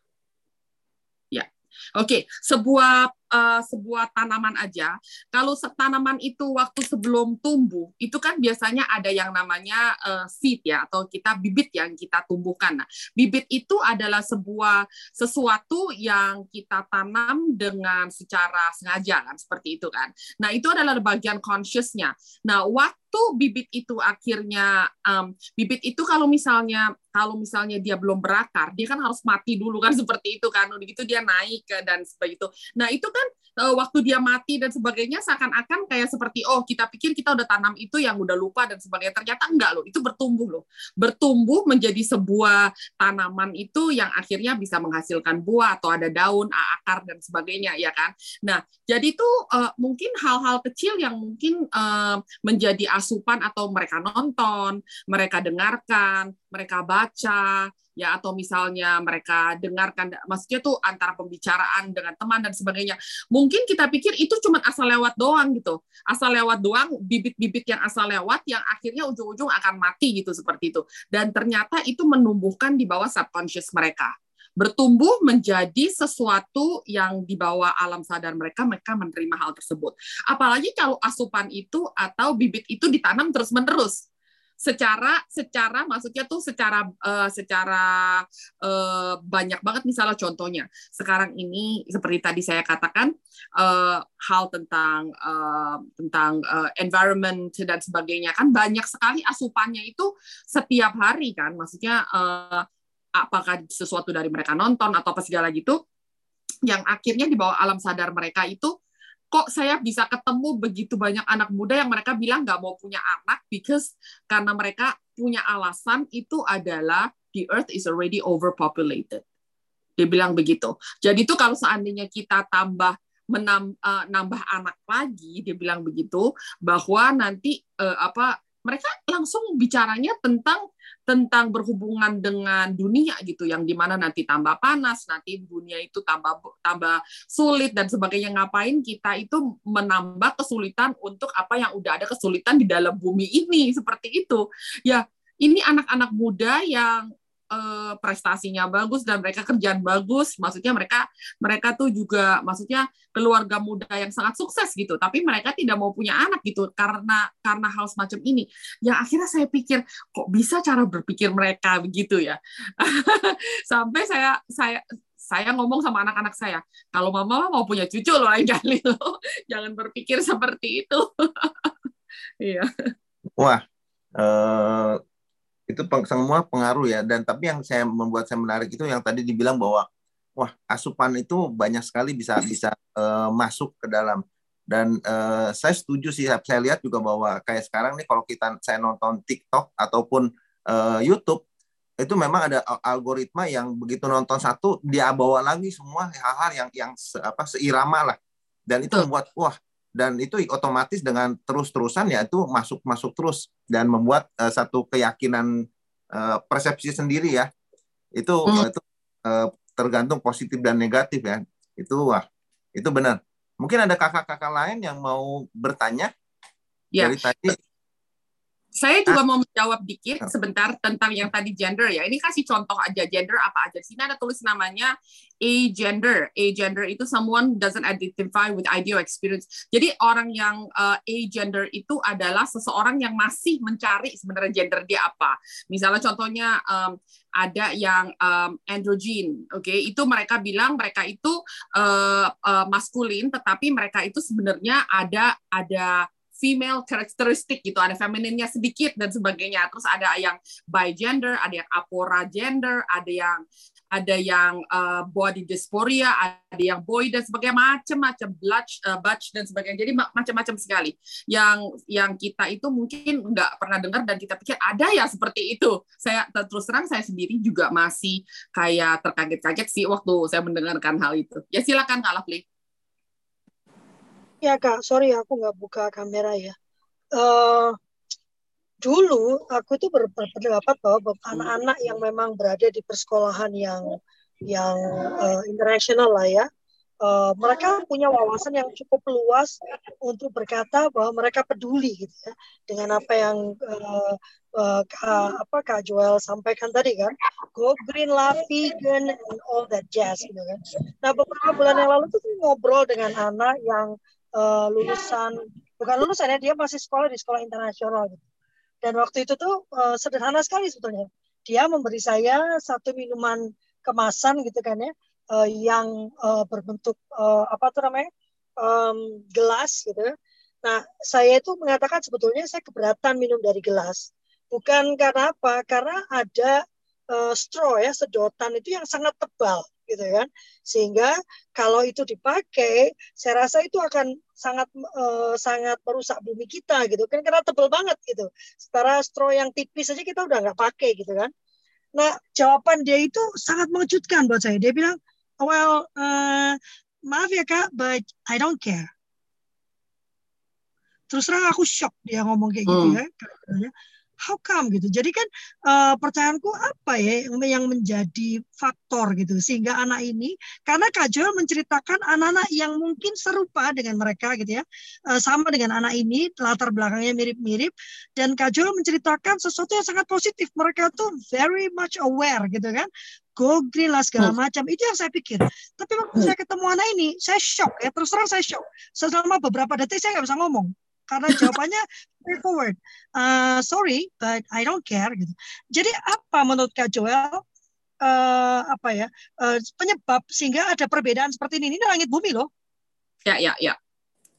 ya oke sebuah uh, sebuah tanaman aja, kalau tanaman itu waktu sebelum tumbuh, itu kan biasanya ada yang namanya uh, seed ya, atau kita bibit yang kita tumbuhkan. Nah, bibit itu adalah sebuah sesuatu yang kita tanam dengan secara sengaja kan, seperti itu kan. Nah, itu adalah bagian consciousnya. Nah, waktu bibit itu akhirnya um, bibit itu kalau misalnya kalau misalnya dia belum berakar, dia kan harus mati dulu kan <laughs> seperti itu kan. Begitu dia naik dan seperti itu. Nah, itu kan uh, waktu dia mati dan sebagainya seakan-akan kayak seperti oh kita pikir kita udah tanam itu yang udah lupa dan sebagainya. Ternyata enggak loh itu bertumbuh loh. Bertumbuh menjadi sebuah tanaman itu yang akhirnya bisa menghasilkan buah atau ada daun akar dan sebagainya ya kan? Nah jadi itu uh, mungkin hal-hal kecil yang mungkin uh, menjadi asupan atau mereka nonton mereka dengarkan mereka baca ya atau misalnya mereka dengarkan maksudnya tuh antara pembicaraan dengan teman dan sebagainya. Mungkin kita pikir itu cuma asal lewat doang gitu. Asal lewat doang bibit-bibit yang asal lewat yang akhirnya ujung-ujung akan mati gitu seperti itu. Dan ternyata itu menumbuhkan di bawah subconscious mereka. Bertumbuh menjadi sesuatu yang di bawah alam sadar mereka mereka menerima hal tersebut. Apalagi kalau asupan itu atau bibit itu ditanam terus-menerus secara secara maksudnya tuh secara uh, secara uh, banyak banget misalnya contohnya. Sekarang ini seperti tadi saya katakan uh, hal tentang uh, tentang uh, environment dan sebagainya kan banyak sekali asupannya itu setiap hari kan. Maksudnya uh, apakah sesuatu dari mereka nonton atau apa segala gitu yang akhirnya di bawah alam sadar mereka itu kok saya bisa ketemu begitu banyak anak muda yang mereka bilang nggak mau punya anak because karena mereka punya alasan itu adalah the earth is already overpopulated. Dia bilang begitu. Jadi itu kalau seandainya kita tambah menambah uh, anak lagi, dia bilang begitu bahwa nanti uh, apa mereka langsung bicaranya tentang tentang berhubungan dengan dunia gitu yang di mana nanti tambah panas nanti dunia itu tambah tambah sulit dan sebagainya. Ngapain kita itu menambah kesulitan untuk apa yang udah ada kesulitan di dalam bumi ini? Seperti itu. Ya ini anak-anak muda yang uh, prestasinya bagus dan mereka kerjaan bagus maksudnya mereka mereka tuh juga maksudnya keluarga muda yang sangat sukses gitu tapi mereka tidak mau punya anak gitu karena karena hal semacam ini yang akhirnya saya pikir kok bisa cara berpikir mereka begitu ya <laughs> sampai saya saya saya ngomong sama anak-anak saya, kalau mama mau punya cucu loh lain kali loh, <laughs> jangan berpikir seperti itu. <laughs> Iya. Wah, uh, itu peng, semua pengaruh ya. Dan tapi yang saya membuat saya menarik itu yang tadi dibilang bahwa wah asupan itu banyak sekali bisa bisa uh, masuk ke dalam. Dan uh, saya setuju sih saya lihat juga bahwa kayak sekarang nih kalau kita saya nonton TikTok ataupun uh, YouTube itu memang ada algoritma yang begitu nonton satu dia bawa lagi semua hal-hal yang yang se, apa seirama lah. Dan itu membuat wah dan itu otomatis dengan terus-terusan ya itu masuk masuk terus dan membuat uh, satu keyakinan uh, persepsi sendiri ya itu hmm. itu uh, tergantung positif dan negatif ya itu wah itu benar mungkin ada kakak-kakak lain yang mau bertanya ya. dari tadi saya juga mau menjawab dikit sebentar tentang yang tadi gender ya. Ini kasih contoh aja gender apa aja. Di sini ada tulis namanya a gender. A gender itu someone doesn't identify with ideal experience. Jadi orang yang uh, a gender itu adalah seseorang yang masih mencari sebenarnya gender dia apa. Misalnya contohnya um, ada yang um, androgen, oke? Okay? Itu mereka bilang mereka itu uh, uh, maskulin, tetapi mereka itu sebenarnya ada ada female karakteristik gitu, ada femininnya sedikit dan sebagainya. Terus ada yang bi gender, ada yang apora gender, ada yang ada yang uh, body dysphoria, ada yang boy dan sebagainya macam-macam blush, uh, butch dan sebagainya. Jadi macam-macam sekali. Yang yang kita itu mungkin nggak pernah dengar dan kita pikir ada ya seperti itu. Saya terus terang saya sendiri juga masih kayak terkaget-kaget sih waktu saya mendengarkan hal itu. Ya silakan Kak Lovely. Ya kak, sorry aku nggak buka kamera ya. Uh, dulu aku itu berpendapat bahwa anak-anak yang memang berada di persekolahan yang yang uh, internasional lah ya, uh, mereka punya wawasan yang cukup luas untuk berkata bahwa mereka peduli gitu ya dengan apa yang uh, uh, Kak, apa Kak Joel sampaikan tadi kan, go green lah, vegan and all that jazz gitu kan. Nah beberapa bulan yang lalu tuh ngobrol dengan anak yang uh, lulusan bukan lulusan ya dia masih sekolah di sekolah internasional gitu. Dan waktu itu tuh uh, sederhana sekali sebetulnya. Dia memberi saya satu minuman kemasan gitu kan ya uh, yang uh, berbentuk uh, apa tuh namanya um, gelas gitu. Nah saya itu mengatakan sebetulnya saya keberatan minum dari gelas. Bukan karena apa? Karena ada uh, straw ya sedotan itu yang sangat tebal gitu kan sehingga kalau itu dipakai saya rasa itu akan sangat uh, sangat merusak bumi kita gitu kan karena tebel banget gitu. Setara straw yang tipis saja kita udah nggak pakai gitu kan. Nah jawaban dia itu sangat mengejutkan buat saya. Dia bilang well uh, maaf ya kak but I don't care. Terus terang aku shock dia ngomong kayak gitu hmm. ya how come gitu. Jadi kan uh, percayaanku apa ya yang menjadi faktor gitu? Sehingga anak ini karena Kak Joel menceritakan anak-anak yang mungkin serupa dengan mereka gitu ya. Uh, sama dengan anak ini latar belakangnya mirip-mirip. Dan Kak Joel menceritakan sesuatu yang sangat positif. Mereka tuh very much aware gitu kan. Go green lah segala hmm. macam. Itu yang saya pikir. Tapi waktu saya ketemu anak ini saya shock ya. Terus terang saya shock. Selama beberapa detik saya nggak bisa ngomong karena jawabannya straightforward. Uh, sorry, but I don't care. Gitu. Jadi apa menurut Kak Joel uh, apa ya uh, penyebab sehingga ada perbedaan seperti ini? Ini langit bumi loh. Ya, ya, ya.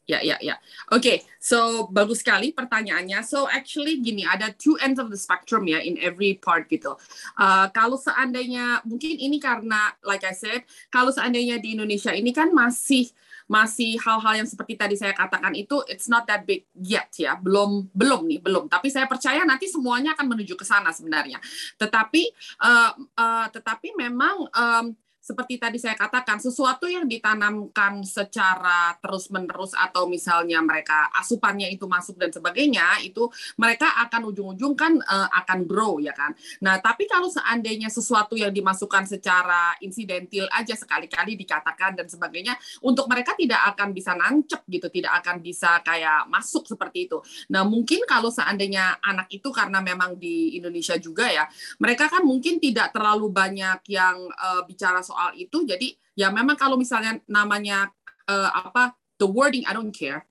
Ya, ya, ya. Oke, okay, so bagus sekali pertanyaannya. So actually gini, ada two ends of the spectrum ya in every part gitu. Uh, kalau seandainya, mungkin ini karena, like I said, kalau seandainya di Indonesia ini kan masih masih hal-hal yang seperti tadi saya katakan itu it's not that big yet ya. Belum belum nih belum. Tapi saya percaya nanti semuanya akan menuju ke sana sebenarnya. Tetapi uh, uh, tetapi memang um, seperti tadi saya katakan sesuatu yang ditanamkan secara terus-menerus atau misalnya mereka asupannya itu masuk dan sebagainya itu mereka akan ujung-ujung kan uh, akan grow ya kan. Nah, tapi kalau seandainya sesuatu yang dimasukkan secara insidentil aja sekali-kali dikatakan dan sebagainya untuk mereka tidak akan bisa nancep gitu, tidak akan bisa kayak masuk seperti itu. Nah, mungkin kalau seandainya anak itu karena memang di Indonesia juga ya, mereka kan mungkin tidak terlalu banyak yang uh, bicara soal soal itu. Jadi ya memang kalau misalnya namanya uh, apa the wording I don't care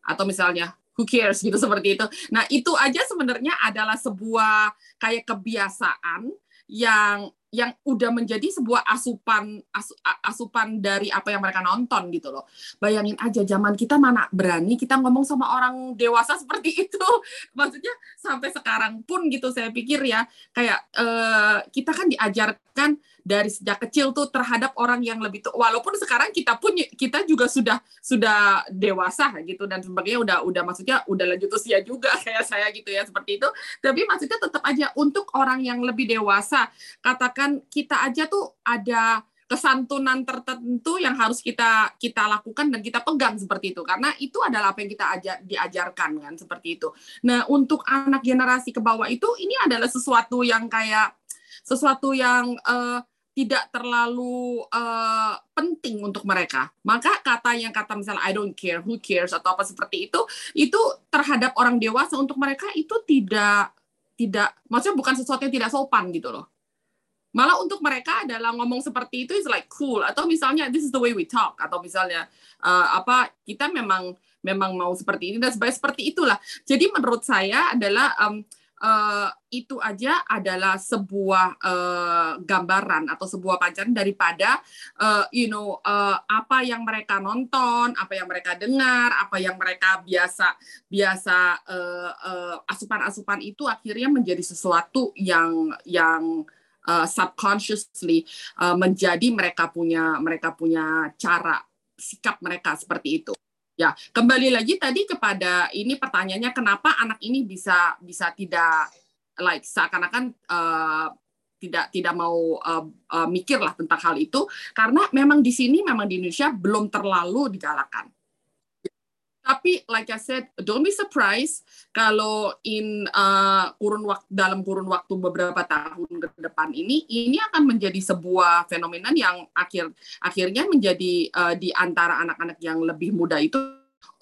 atau misalnya who cares gitu seperti itu. Nah, itu aja sebenarnya adalah sebuah kayak kebiasaan yang yang udah menjadi sebuah asupan asu, asupan dari apa yang mereka nonton gitu loh. Bayangin aja zaman kita mana berani kita ngomong sama orang dewasa <laughs> seperti itu. Maksudnya sampai sekarang pun gitu saya pikir ya kayak uh, kita kan diajarkan dari sejak kecil tuh terhadap orang yang lebih tua. Walaupun sekarang kita pun kita juga sudah sudah dewasa gitu dan sebagainya udah udah maksudnya udah lanjut usia juga <laughs> kayak saya gitu ya seperti itu. Tapi maksudnya tetap aja untuk orang yang lebih dewasa, katakan kita aja tuh ada kesantunan tertentu yang harus kita kita lakukan dan kita pegang seperti itu karena itu adalah apa yang kita ajar diajarkan kan seperti itu. Nah, untuk anak generasi ke bawah itu ini adalah sesuatu yang kayak sesuatu yang uh, tidak terlalu uh, penting untuk mereka. Maka kata yang kata misalnya I don't care, who cares atau apa seperti itu, itu terhadap orang dewasa untuk mereka itu tidak tidak maksudnya bukan sesuatu yang tidak sopan gitu loh. Malah untuk mereka adalah ngomong seperti itu is like cool. Atau misalnya this is the way we talk. Atau misalnya uh, apa kita memang memang mau seperti ini dan sebagainya. Seperti itulah. Jadi menurut saya adalah um, uh, itu aja adalah sebuah uh, gambaran atau sebuah pancaran daripada uh, you know uh, apa yang mereka nonton, apa yang mereka dengar, apa yang mereka biasa biasa asupan-asupan uh, uh, itu akhirnya menjadi sesuatu yang yang uh, subconsciously uh, menjadi mereka punya mereka punya cara sikap mereka seperti itu. Ya, kembali lagi tadi kepada ini pertanyaannya kenapa anak ini bisa bisa tidak like seakan-akan uh, tidak tidak mau uh, uh, mikir lah tentang hal itu karena memang di sini memang di Indonesia belum terlalu digalakan. Tapi like I said, don't be surprised kalau in uh, kurun waktu dalam kurun waktu beberapa tahun ke depan ini ini akan menjadi sebuah fenomena yang akhir akhirnya menjadi uh, di antara anak-anak yang lebih muda itu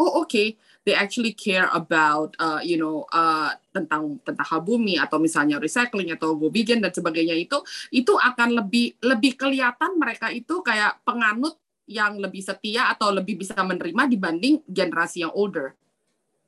oh oke okay, they actually care about uh, you know uh, tentang tentang hal bumi atau misalnya recycling atau go vegan dan sebagainya itu itu akan lebih lebih kelihatan mereka itu kayak penganut yang lebih setia atau lebih bisa menerima dibanding generasi yang older.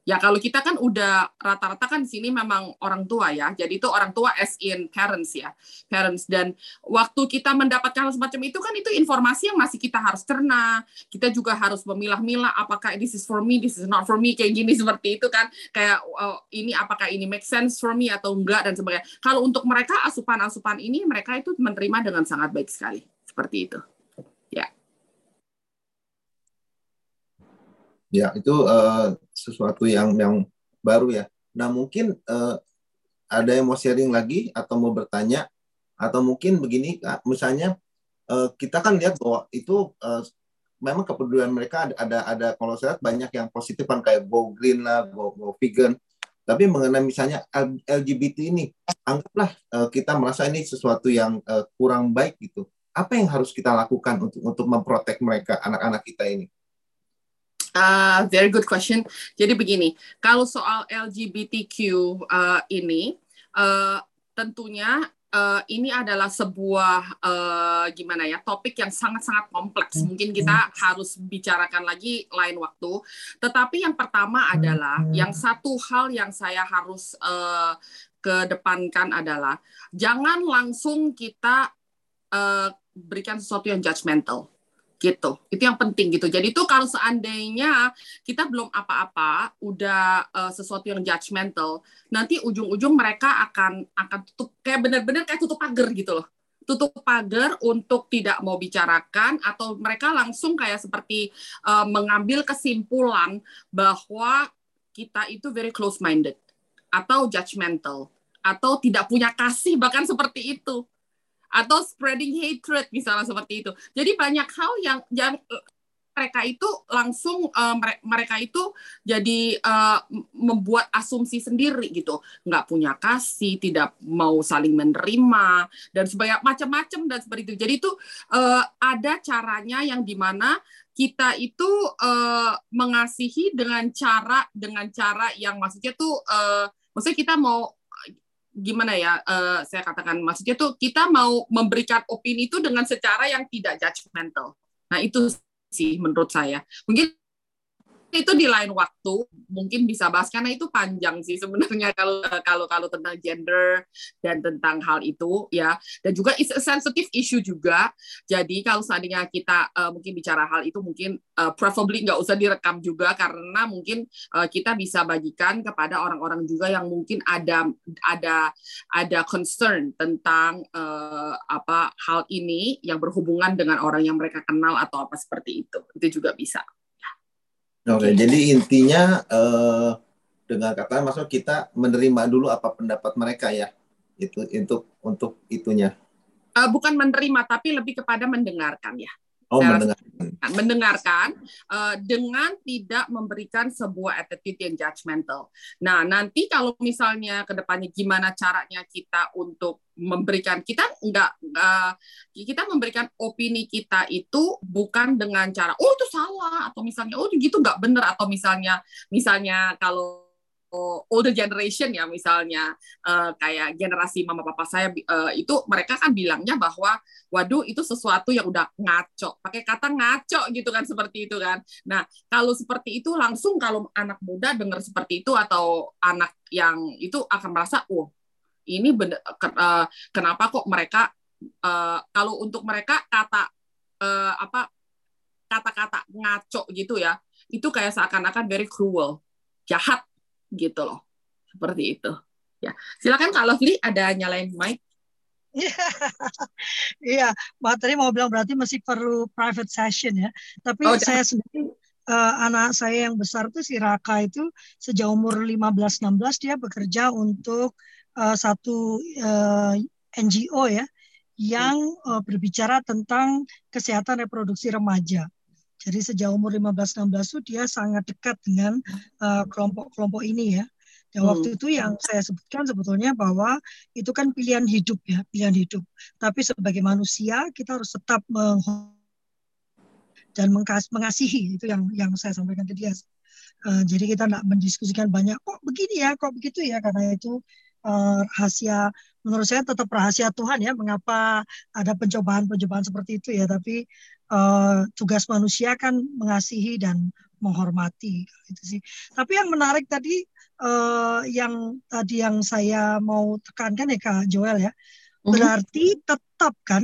Ya kalau kita kan udah rata-rata kan sini memang orang tua ya. Jadi itu orang tua as in parents ya. Parents dan waktu kita mendapatkan hal semacam itu kan itu informasi yang masih kita harus cerna. Kita juga harus memilah-milah apakah this is for me, this is not for me kayak gini <laughs> seperti itu kan. Kayak oh, ini apakah ini make sense for me atau enggak dan sebagainya. Kalau untuk mereka asupan-asupan ini mereka itu menerima dengan sangat baik sekali. Seperti itu. Ya, itu uh, sesuatu yang yang baru ya. Nah, mungkin uh, ada yang mau sharing lagi atau mau bertanya atau mungkin begini, misalnya uh, kita kan lihat bahwa itu uh, memang kepedulian mereka ada ada, ada kalau saya lihat banyak yang positif kan kayak go green lah, go, go vegan. Tapi mengenai misalnya LGBT ini, anggaplah uh, kita merasa ini sesuatu yang uh, kurang baik gitu. Apa yang harus kita lakukan untuk untuk memprotek mereka anak-anak kita ini? Uh, very good question. Jadi begini, kalau soal LGBTQ uh, ini, uh, tentunya uh, ini adalah sebuah uh, gimana ya topik yang sangat-sangat kompleks. Hmm. Mungkin kita harus bicarakan lagi lain waktu. Tetapi yang pertama hmm. adalah yang satu hal yang saya harus uh, kedepankan adalah jangan langsung kita uh, berikan sesuatu yang judgmental gitu. Itu yang penting gitu. Jadi itu kalau seandainya kita belum apa-apa udah uh, sesuatu yang judgmental nanti ujung-ujung mereka akan akan tutup kayak benar-benar kayak tutup pagar gitu loh. Tutup pagar untuk tidak mau bicarakan atau mereka langsung kayak seperti uh, mengambil kesimpulan bahwa kita itu very close minded atau judgmental atau tidak punya kasih bahkan seperti itu atau spreading hatred misalnya seperti itu. Jadi banyak hal yang yang mereka itu langsung uh, mereka itu jadi uh, membuat asumsi sendiri gitu nggak punya kasih tidak mau saling menerima dan sebagainya macam-macam dan seperti itu jadi itu uh, ada caranya yang di mana kita itu uh, mengasihi dengan cara dengan cara yang maksudnya tuh uh, maksudnya kita mau gimana ya uh, saya katakan maksudnya tuh kita mau memberikan opini itu dengan secara yang tidak judgmental. Nah itu sih menurut saya mungkin itu di lain waktu mungkin bisa bahas karena itu panjang sih sebenarnya <laughs> kalau kalau kalau tentang gender dan tentang hal itu ya. Dan juga it's a sensitive issue juga. Jadi kalau seandainya kita uh, mungkin bicara hal itu mungkin uh, preferably nggak usah direkam juga karena mungkin uh, kita bisa bagikan kepada orang-orang juga yang mungkin ada ada ada concern tentang uh, apa hal ini yang berhubungan dengan orang yang mereka kenal atau apa seperti itu. Itu juga bisa Oke, okay, jadi intinya uh, dengan kata maksud kita menerima dulu apa pendapat mereka ya. Itu untuk untuk itunya. Uh, bukan menerima tapi lebih kepada mendengarkan ya. Oh, mendengarkan. Mendengarkan uh, dengan tidak memberikan sebuah attitude yang judgmental. Nah, nanti kalau misalnya ke depannya gimana caranya kita untuk memberikan kita enggak uh, kita memberikan opini kita itu bukan dengan cara oh itu salah atau misalnya oh gitu nggak benar atau misalnya misalnya kalau older generation ya misalnya uh, kayak generasi mama papa saya uh, itu mereka kan bilangnya bahwa waduh itu sesuatu yang udah ngaco pakai kata ngaco gitu kan seperti itu kan. Nah kalau seperti itu langsung kalau anak muda dengar seperti itu atau anak yang itu akan merasa oh ini bener, uh, kenapa kok mereka uh, kalau untuk mereka kata uh, apa kata-kata ngaco gitu ya itu kayak seakan-akan very cruel jahat gitu loh. Seperti itu. Ya silakan kalau Lovely ada nyalain mic. Iya, Mbak tadi mau bilang berarti masih perlu private session ya. Tapi oh, saya sendiri uh, anak saya yang besar tuh si Raka itu sejak umur 15-16 dia bekerja untuk uh, satu uh, NGO ya yang uh, berbicara tentang kesehatan reproduksi remaja. Jadi sejak umur 15-16 itu dia sangat dekat dengan uh, kelompok-kelompok ini ya. Dan hmm. waktu itu yang saya sebutkan sebetulnya bahwa itu kan pilihan hidup ya, pilihan hidup. Tapi sebagai manusia kita harus tetap meng dan mengasihi itu yang yang saya sampaikan ke dia. Uh, jadi kita tidak mendiskusikan banyak kok begini ya, kok begitu ya karena itu uh, rahasia menurut saya tetap rahasia Tuhan ya mengapa ada pencobaan-pencobaan seperti itu ya tapi uh, tugas manusia kan mengasihi dan menghormati gitu sih. Tapi yang menarik tadi uh, yang tadi yang saya mau tekankan ya Kak Joel ya. Mhm. Berarti tetap kan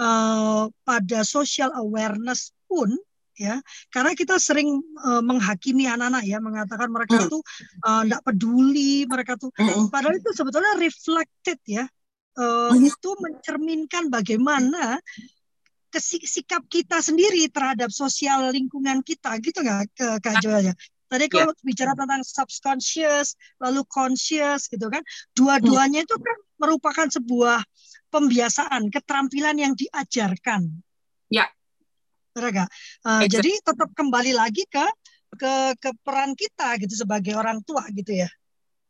uh, pada social awareness pun ya karena kita sering uh, menghakimi anak-anak ya mengatakan mereka hmm. tuh tidak uh, peduli mereka tuh hmm. padahal itu sebetulnya reflected ya uh, itu mencerminkan bagaimana sikap kita sendiri terhadap sosial lingkungan kita gitu nggak ke Kak ah. Joel ya Tadi kalau yeah. bicara tentang subconscious, lalu conscious gitu kan, dua-duanya itu kan merupakan sebuah pembiasaan, keterampilan yang diajarkan. Ya. Yeah. Uh, jadi tetap kembali lagi ke ke ke peran kita gitu sebagai orang tua gitu ya.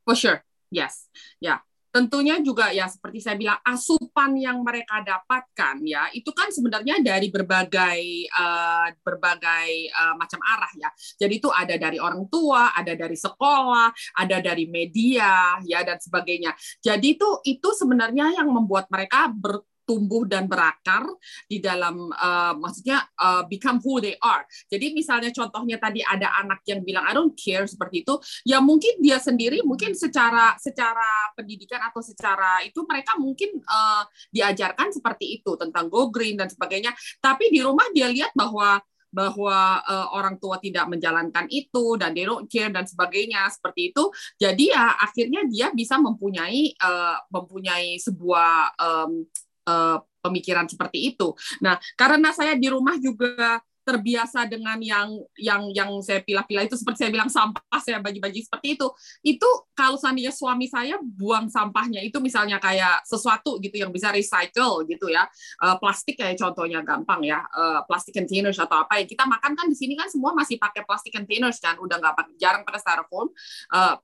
For sure. Yes. Ya. Yeah tentunya juga ya seperti saya bilang asupan yang mereka dapatkan ya itu kan sebenarnya dari berbagai uh, berbagai uh, macam arah ya. Jadi itu ada dari orang tua, ada dari sekolah, ada dari media ya dan sebagainya. Jadi itu itu sebenarnya yang membuat mereka ber, tumbuh dan berakar di dalam uh, maksudnya uh, become who they are. Jadi misalnya contohnya tadi ada anak yang bilang I don't care seperti itu, ya mungkin dia sendiri mungkin secara secara pendidikan atau secara itu mereka mungkin uh, diajarkan seperti itu tentang go green dan sebagainya. Tapi di rumah dia lihat bahwa bahwa uh, orang tua tidak menjalankan itu dan they don't care dan sebagainya seperti itu jadi ya akhirnya dia bisa mempunyai uh, mempunyai sebuah um, uh, pemikiran seperti itu. Nah, karena saya di rumah juga terbiasa dengan yang yang yang saya pilah-pilah itu seperti saya bilang sampah saya bagi-bagi seperti itu. Itu kalau seandainya suami saya buang sampahnya itu misalnya kayak sesuatu gitu yang bisa recycle gitu ya. Uh, plastik kayak contohnya gampang ya uh, plastik containers atau apa ya. Kita makan kan di sini kan semua masih pakai plastik containers kan udah nggak jarang pakai styrofoam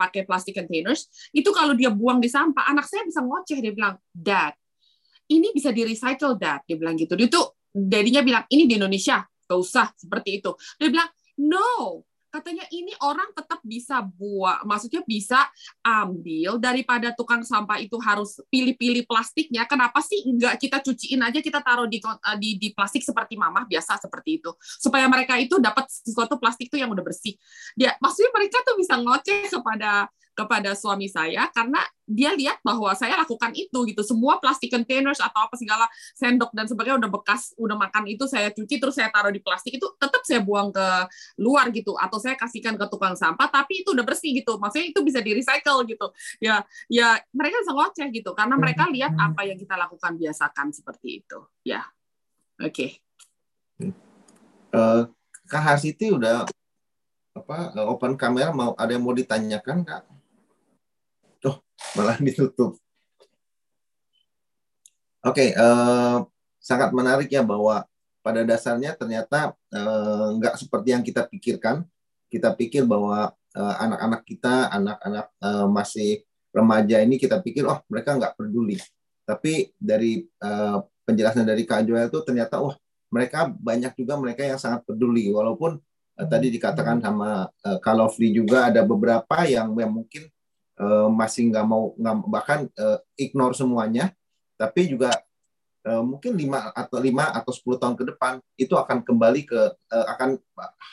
pakai plastik containers. Itu kalau dia buang di sampah anak saya bisa ngoceh dia bilang dad ini bisa di recycle dad dia bilang gitu dia tuh dadinya bilang ini di Indonesia gak usah seperti itu dia bilang no katanya ini orang tetap bisa buat, maksudnya bisa ambil daripada tukang sampah itu harus pilih-pilih plastiknya. Kenapa sih enggak kita cuciin aja kita taruh di di, di plastik seperti mamah biasa seperti itu supaya mereka itu dapat sesuatu plastik itu yang udah bersih. Dia maksudnya mereka tuh bisa ngoceh kepada kepada suami saya karena dia lihat bahwa saya lakukan itu gitu. Semua plastik containers atau apa segala sendok dan sebagainya udah bekas udah makan itu saya cuci terus saya taruh di plastik itu tetap saya buang ke luar gitu. Atau saya kasihkan ke tukang sampah tapi itu udah bersih gitu. Maksudnya itu bisa di recycle gitu. Ya ya mereka bisa ngoceh gitu karena mereka lihat apa yang kita lakukan biasakan seperti itu. Ya oke. Okay. uh, Kak Hasiti udah apa open kamera mau ada yang mau ditanyakan kak? Malah ditutup. Oke, okay, uh, eh, sangat menarik ya bahwa pada dasarnya ternyata uh, nggak seperti yang kita pikirkan. Kita pikir bahwa uh, anak-anak kita, anak-anak uh, masih remaja ini kita pikir, oh mereka nggak peduli. Tapi dari uh, penjelasan dari Kak Joel itu ternyata, wah mereka banyak juga mereka yang sangat peduli. Walaupun uh, tadi dikatakan sama uh, Kak Lovely juga ada beberapa yang, yang mungkin uh, masih nggak mau nggak bahkan uh, ignore semuanya tapi juga uh, mungkin lima atau lima atau 10 tahun ke depan itu akan kembali ke uh, akan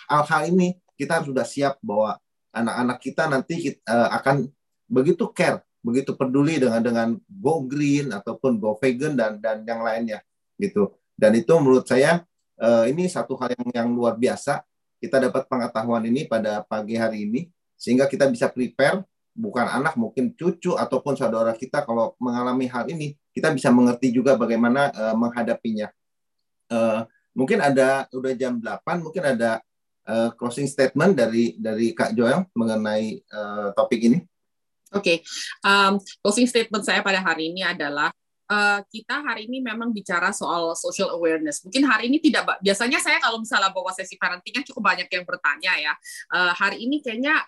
hal-hal ini kita sudah siap bahwa anak-anak kita nanti uh, akan begitu care begitu peduli dengan dengan go green ataupun go vegan dan dan yang lainnya gitu. Dan itu menurut saya uh, ini satu hal yang yang luar biasa. Kita dapat pengetahuan ini pada pagi hari ini sehingga kita bisa prepare bukan anak mungkin cucu ataupun saudara kita kalau mengalami hal ini kita bisa mengerti juga bagaimana uh, menghadapinya uh, mungkin ada udah jam 8 mungkin ada uh, closing statement dari dari Kak Joel mengenai uh, topik ini oke okay. um, closing statement saya pada hari ini adalah Uh, kita hari ini memang bicara soal social awareness. Mungkin hari ini tidak biasanya saya kalau misalnya bawa sesi parentingnya cukup banyak yang bertanya ya. Uh, hari ini kayaknya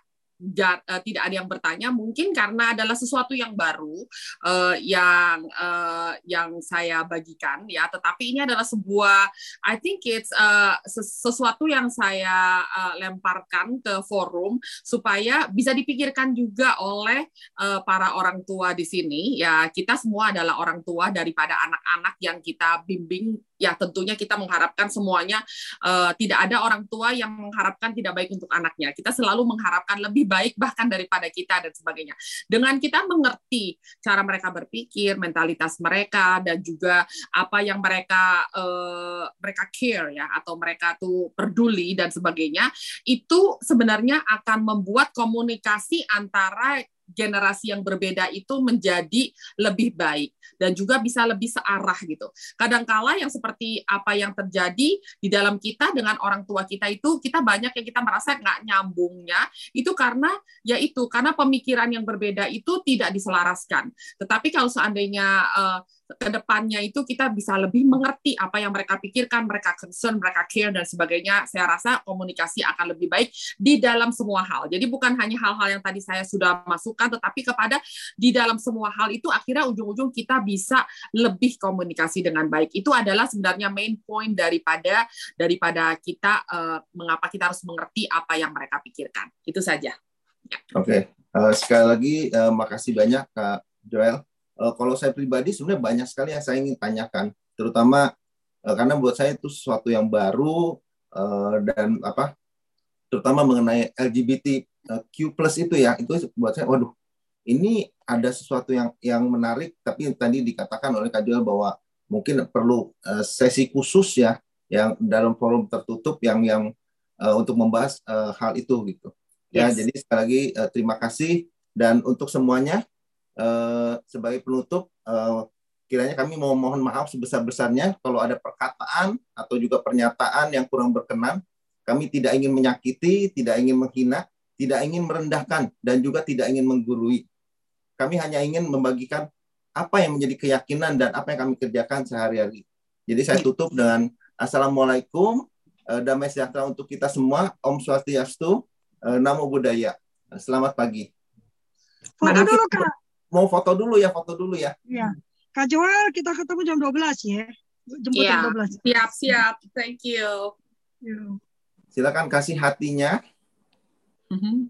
jar, uh, tidak ada yang bertanya mungkin karena adalah sesuatu yang baru uh, yang uh, yang saya bagikan ya. Tetapi ini adalah sebuah I think it's uh, sesuatu yang saya uh, lemparkan ke forum supaya bisa dipikirkan juga oleh uh, para orang tua di sini ya. Kita semua adalah orang tua daripada anak-anak yang kita bimbing ya tentunya kita mengharapkan semuanya uh, tidak ada orang tua yang mengharapkan tidak baik untuk anaknya. Kita selalu mengharapkan lebih baik bahkan daripada kita dan sebagainya. Dengan kita mengerti cara mereka berpikir, mentalitas mereka dan juga apa yang mereka uh, mereka care ya atau mereka tuh peduli dan sebagainya, itu sebenarnya akan membuat komunikasi antara generasi yang berbeda itu menjadi lebih baik dan juga bisa lebih searah gitu. Kadangkala yang seperti apa yang terjadi di dalam kita dengan orang tua kita itu kita banyak yang kita merasa nggak nyambungnya itu karena ya itu karena pemikiran yang berbeda itu tidak diselaraskan. Tetapi kalau seandainya uh, ke depannya itu kita bisa lebih mengerti apa yang mereka pikirkan, mereka concern, mereka care dan sebagainya. Saya rasa komunikasi akan lebih baik di dalam semua hal. Jadi bukan hanya hal-hal yang tadi saya sudah masukkan, tetapi kepada di dalam semua hal itu akhirnya ujung-ujung kita bisa lebih komunikasi dengan baik. Itu adalah sebenarnya main point daripada daripada kita uh, mengapa kita harus mengerti apa yang mereka pikirkan. Itu saja. Ya. Oke, okay. uh, eh, sekali lagi uh, makasih banyak Kak Joel kalau saya pribadi sebenarnya banyak sekali yang saya ingin tanyakan, terutama uh, karena buat saya itu sesuatu yang baru uh, dan apa, terutama mengenai LGBTQ plus itu ya, itu buat saya, waduh, ini ada sesuatu yang yang menarik, tapi tadi dikatakan oleh Kak Joel bahwa mungkin perlu sesi khusus ya, yang dalam forum tertutup yang yang uh, untuk membahas hal itu gitu. Ya, yes. jadi sekali lagi uh, terima kasih dan untuk semuanya uh, sebagai penutup uh, kiranya kami mau mohon maaf sebesar-besarnya kalau ada perkataan atau juga pernyataan yang kurang berkenan. Kami tidak ingin menyakiti, tidak ingin menghina, tidak ingin merendahkan, dan juga tidak ingin menggurui. Kami hanya ingin membagikan apa yang menjadi keyakinan dan apa yang kami kerjakan sehari-hari. Jadi saya tutup dengan Assalamualaikum, eh, damai sejahtera untuk kita semua, Om Swastiastu, Namo Buddhaya. Selamat pagi. Foto dulu, mau foto dulu ya, foto dulu ya. Iya. Kak Joel, kita ketemu jam 12 ya. Jemput ya. jam 12. Siap, siap. Thank you. Silakan kasih hatinya. Mhm.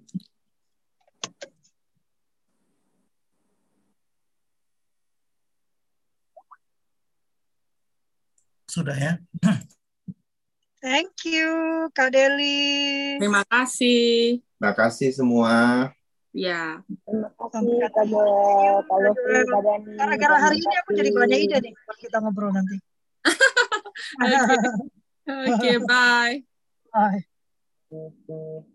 Sudah ya. Thank you, Kak Deli. Terima kasih. Terima kasih semua. Ya. Terima Sampai kasih ketemu. kepada Pak Dani, Gara-gara hari ini aku jadi banyak ide nih kalau kita ngobrol nanti. Oke. <laughs> Oke, bye. Bye. You.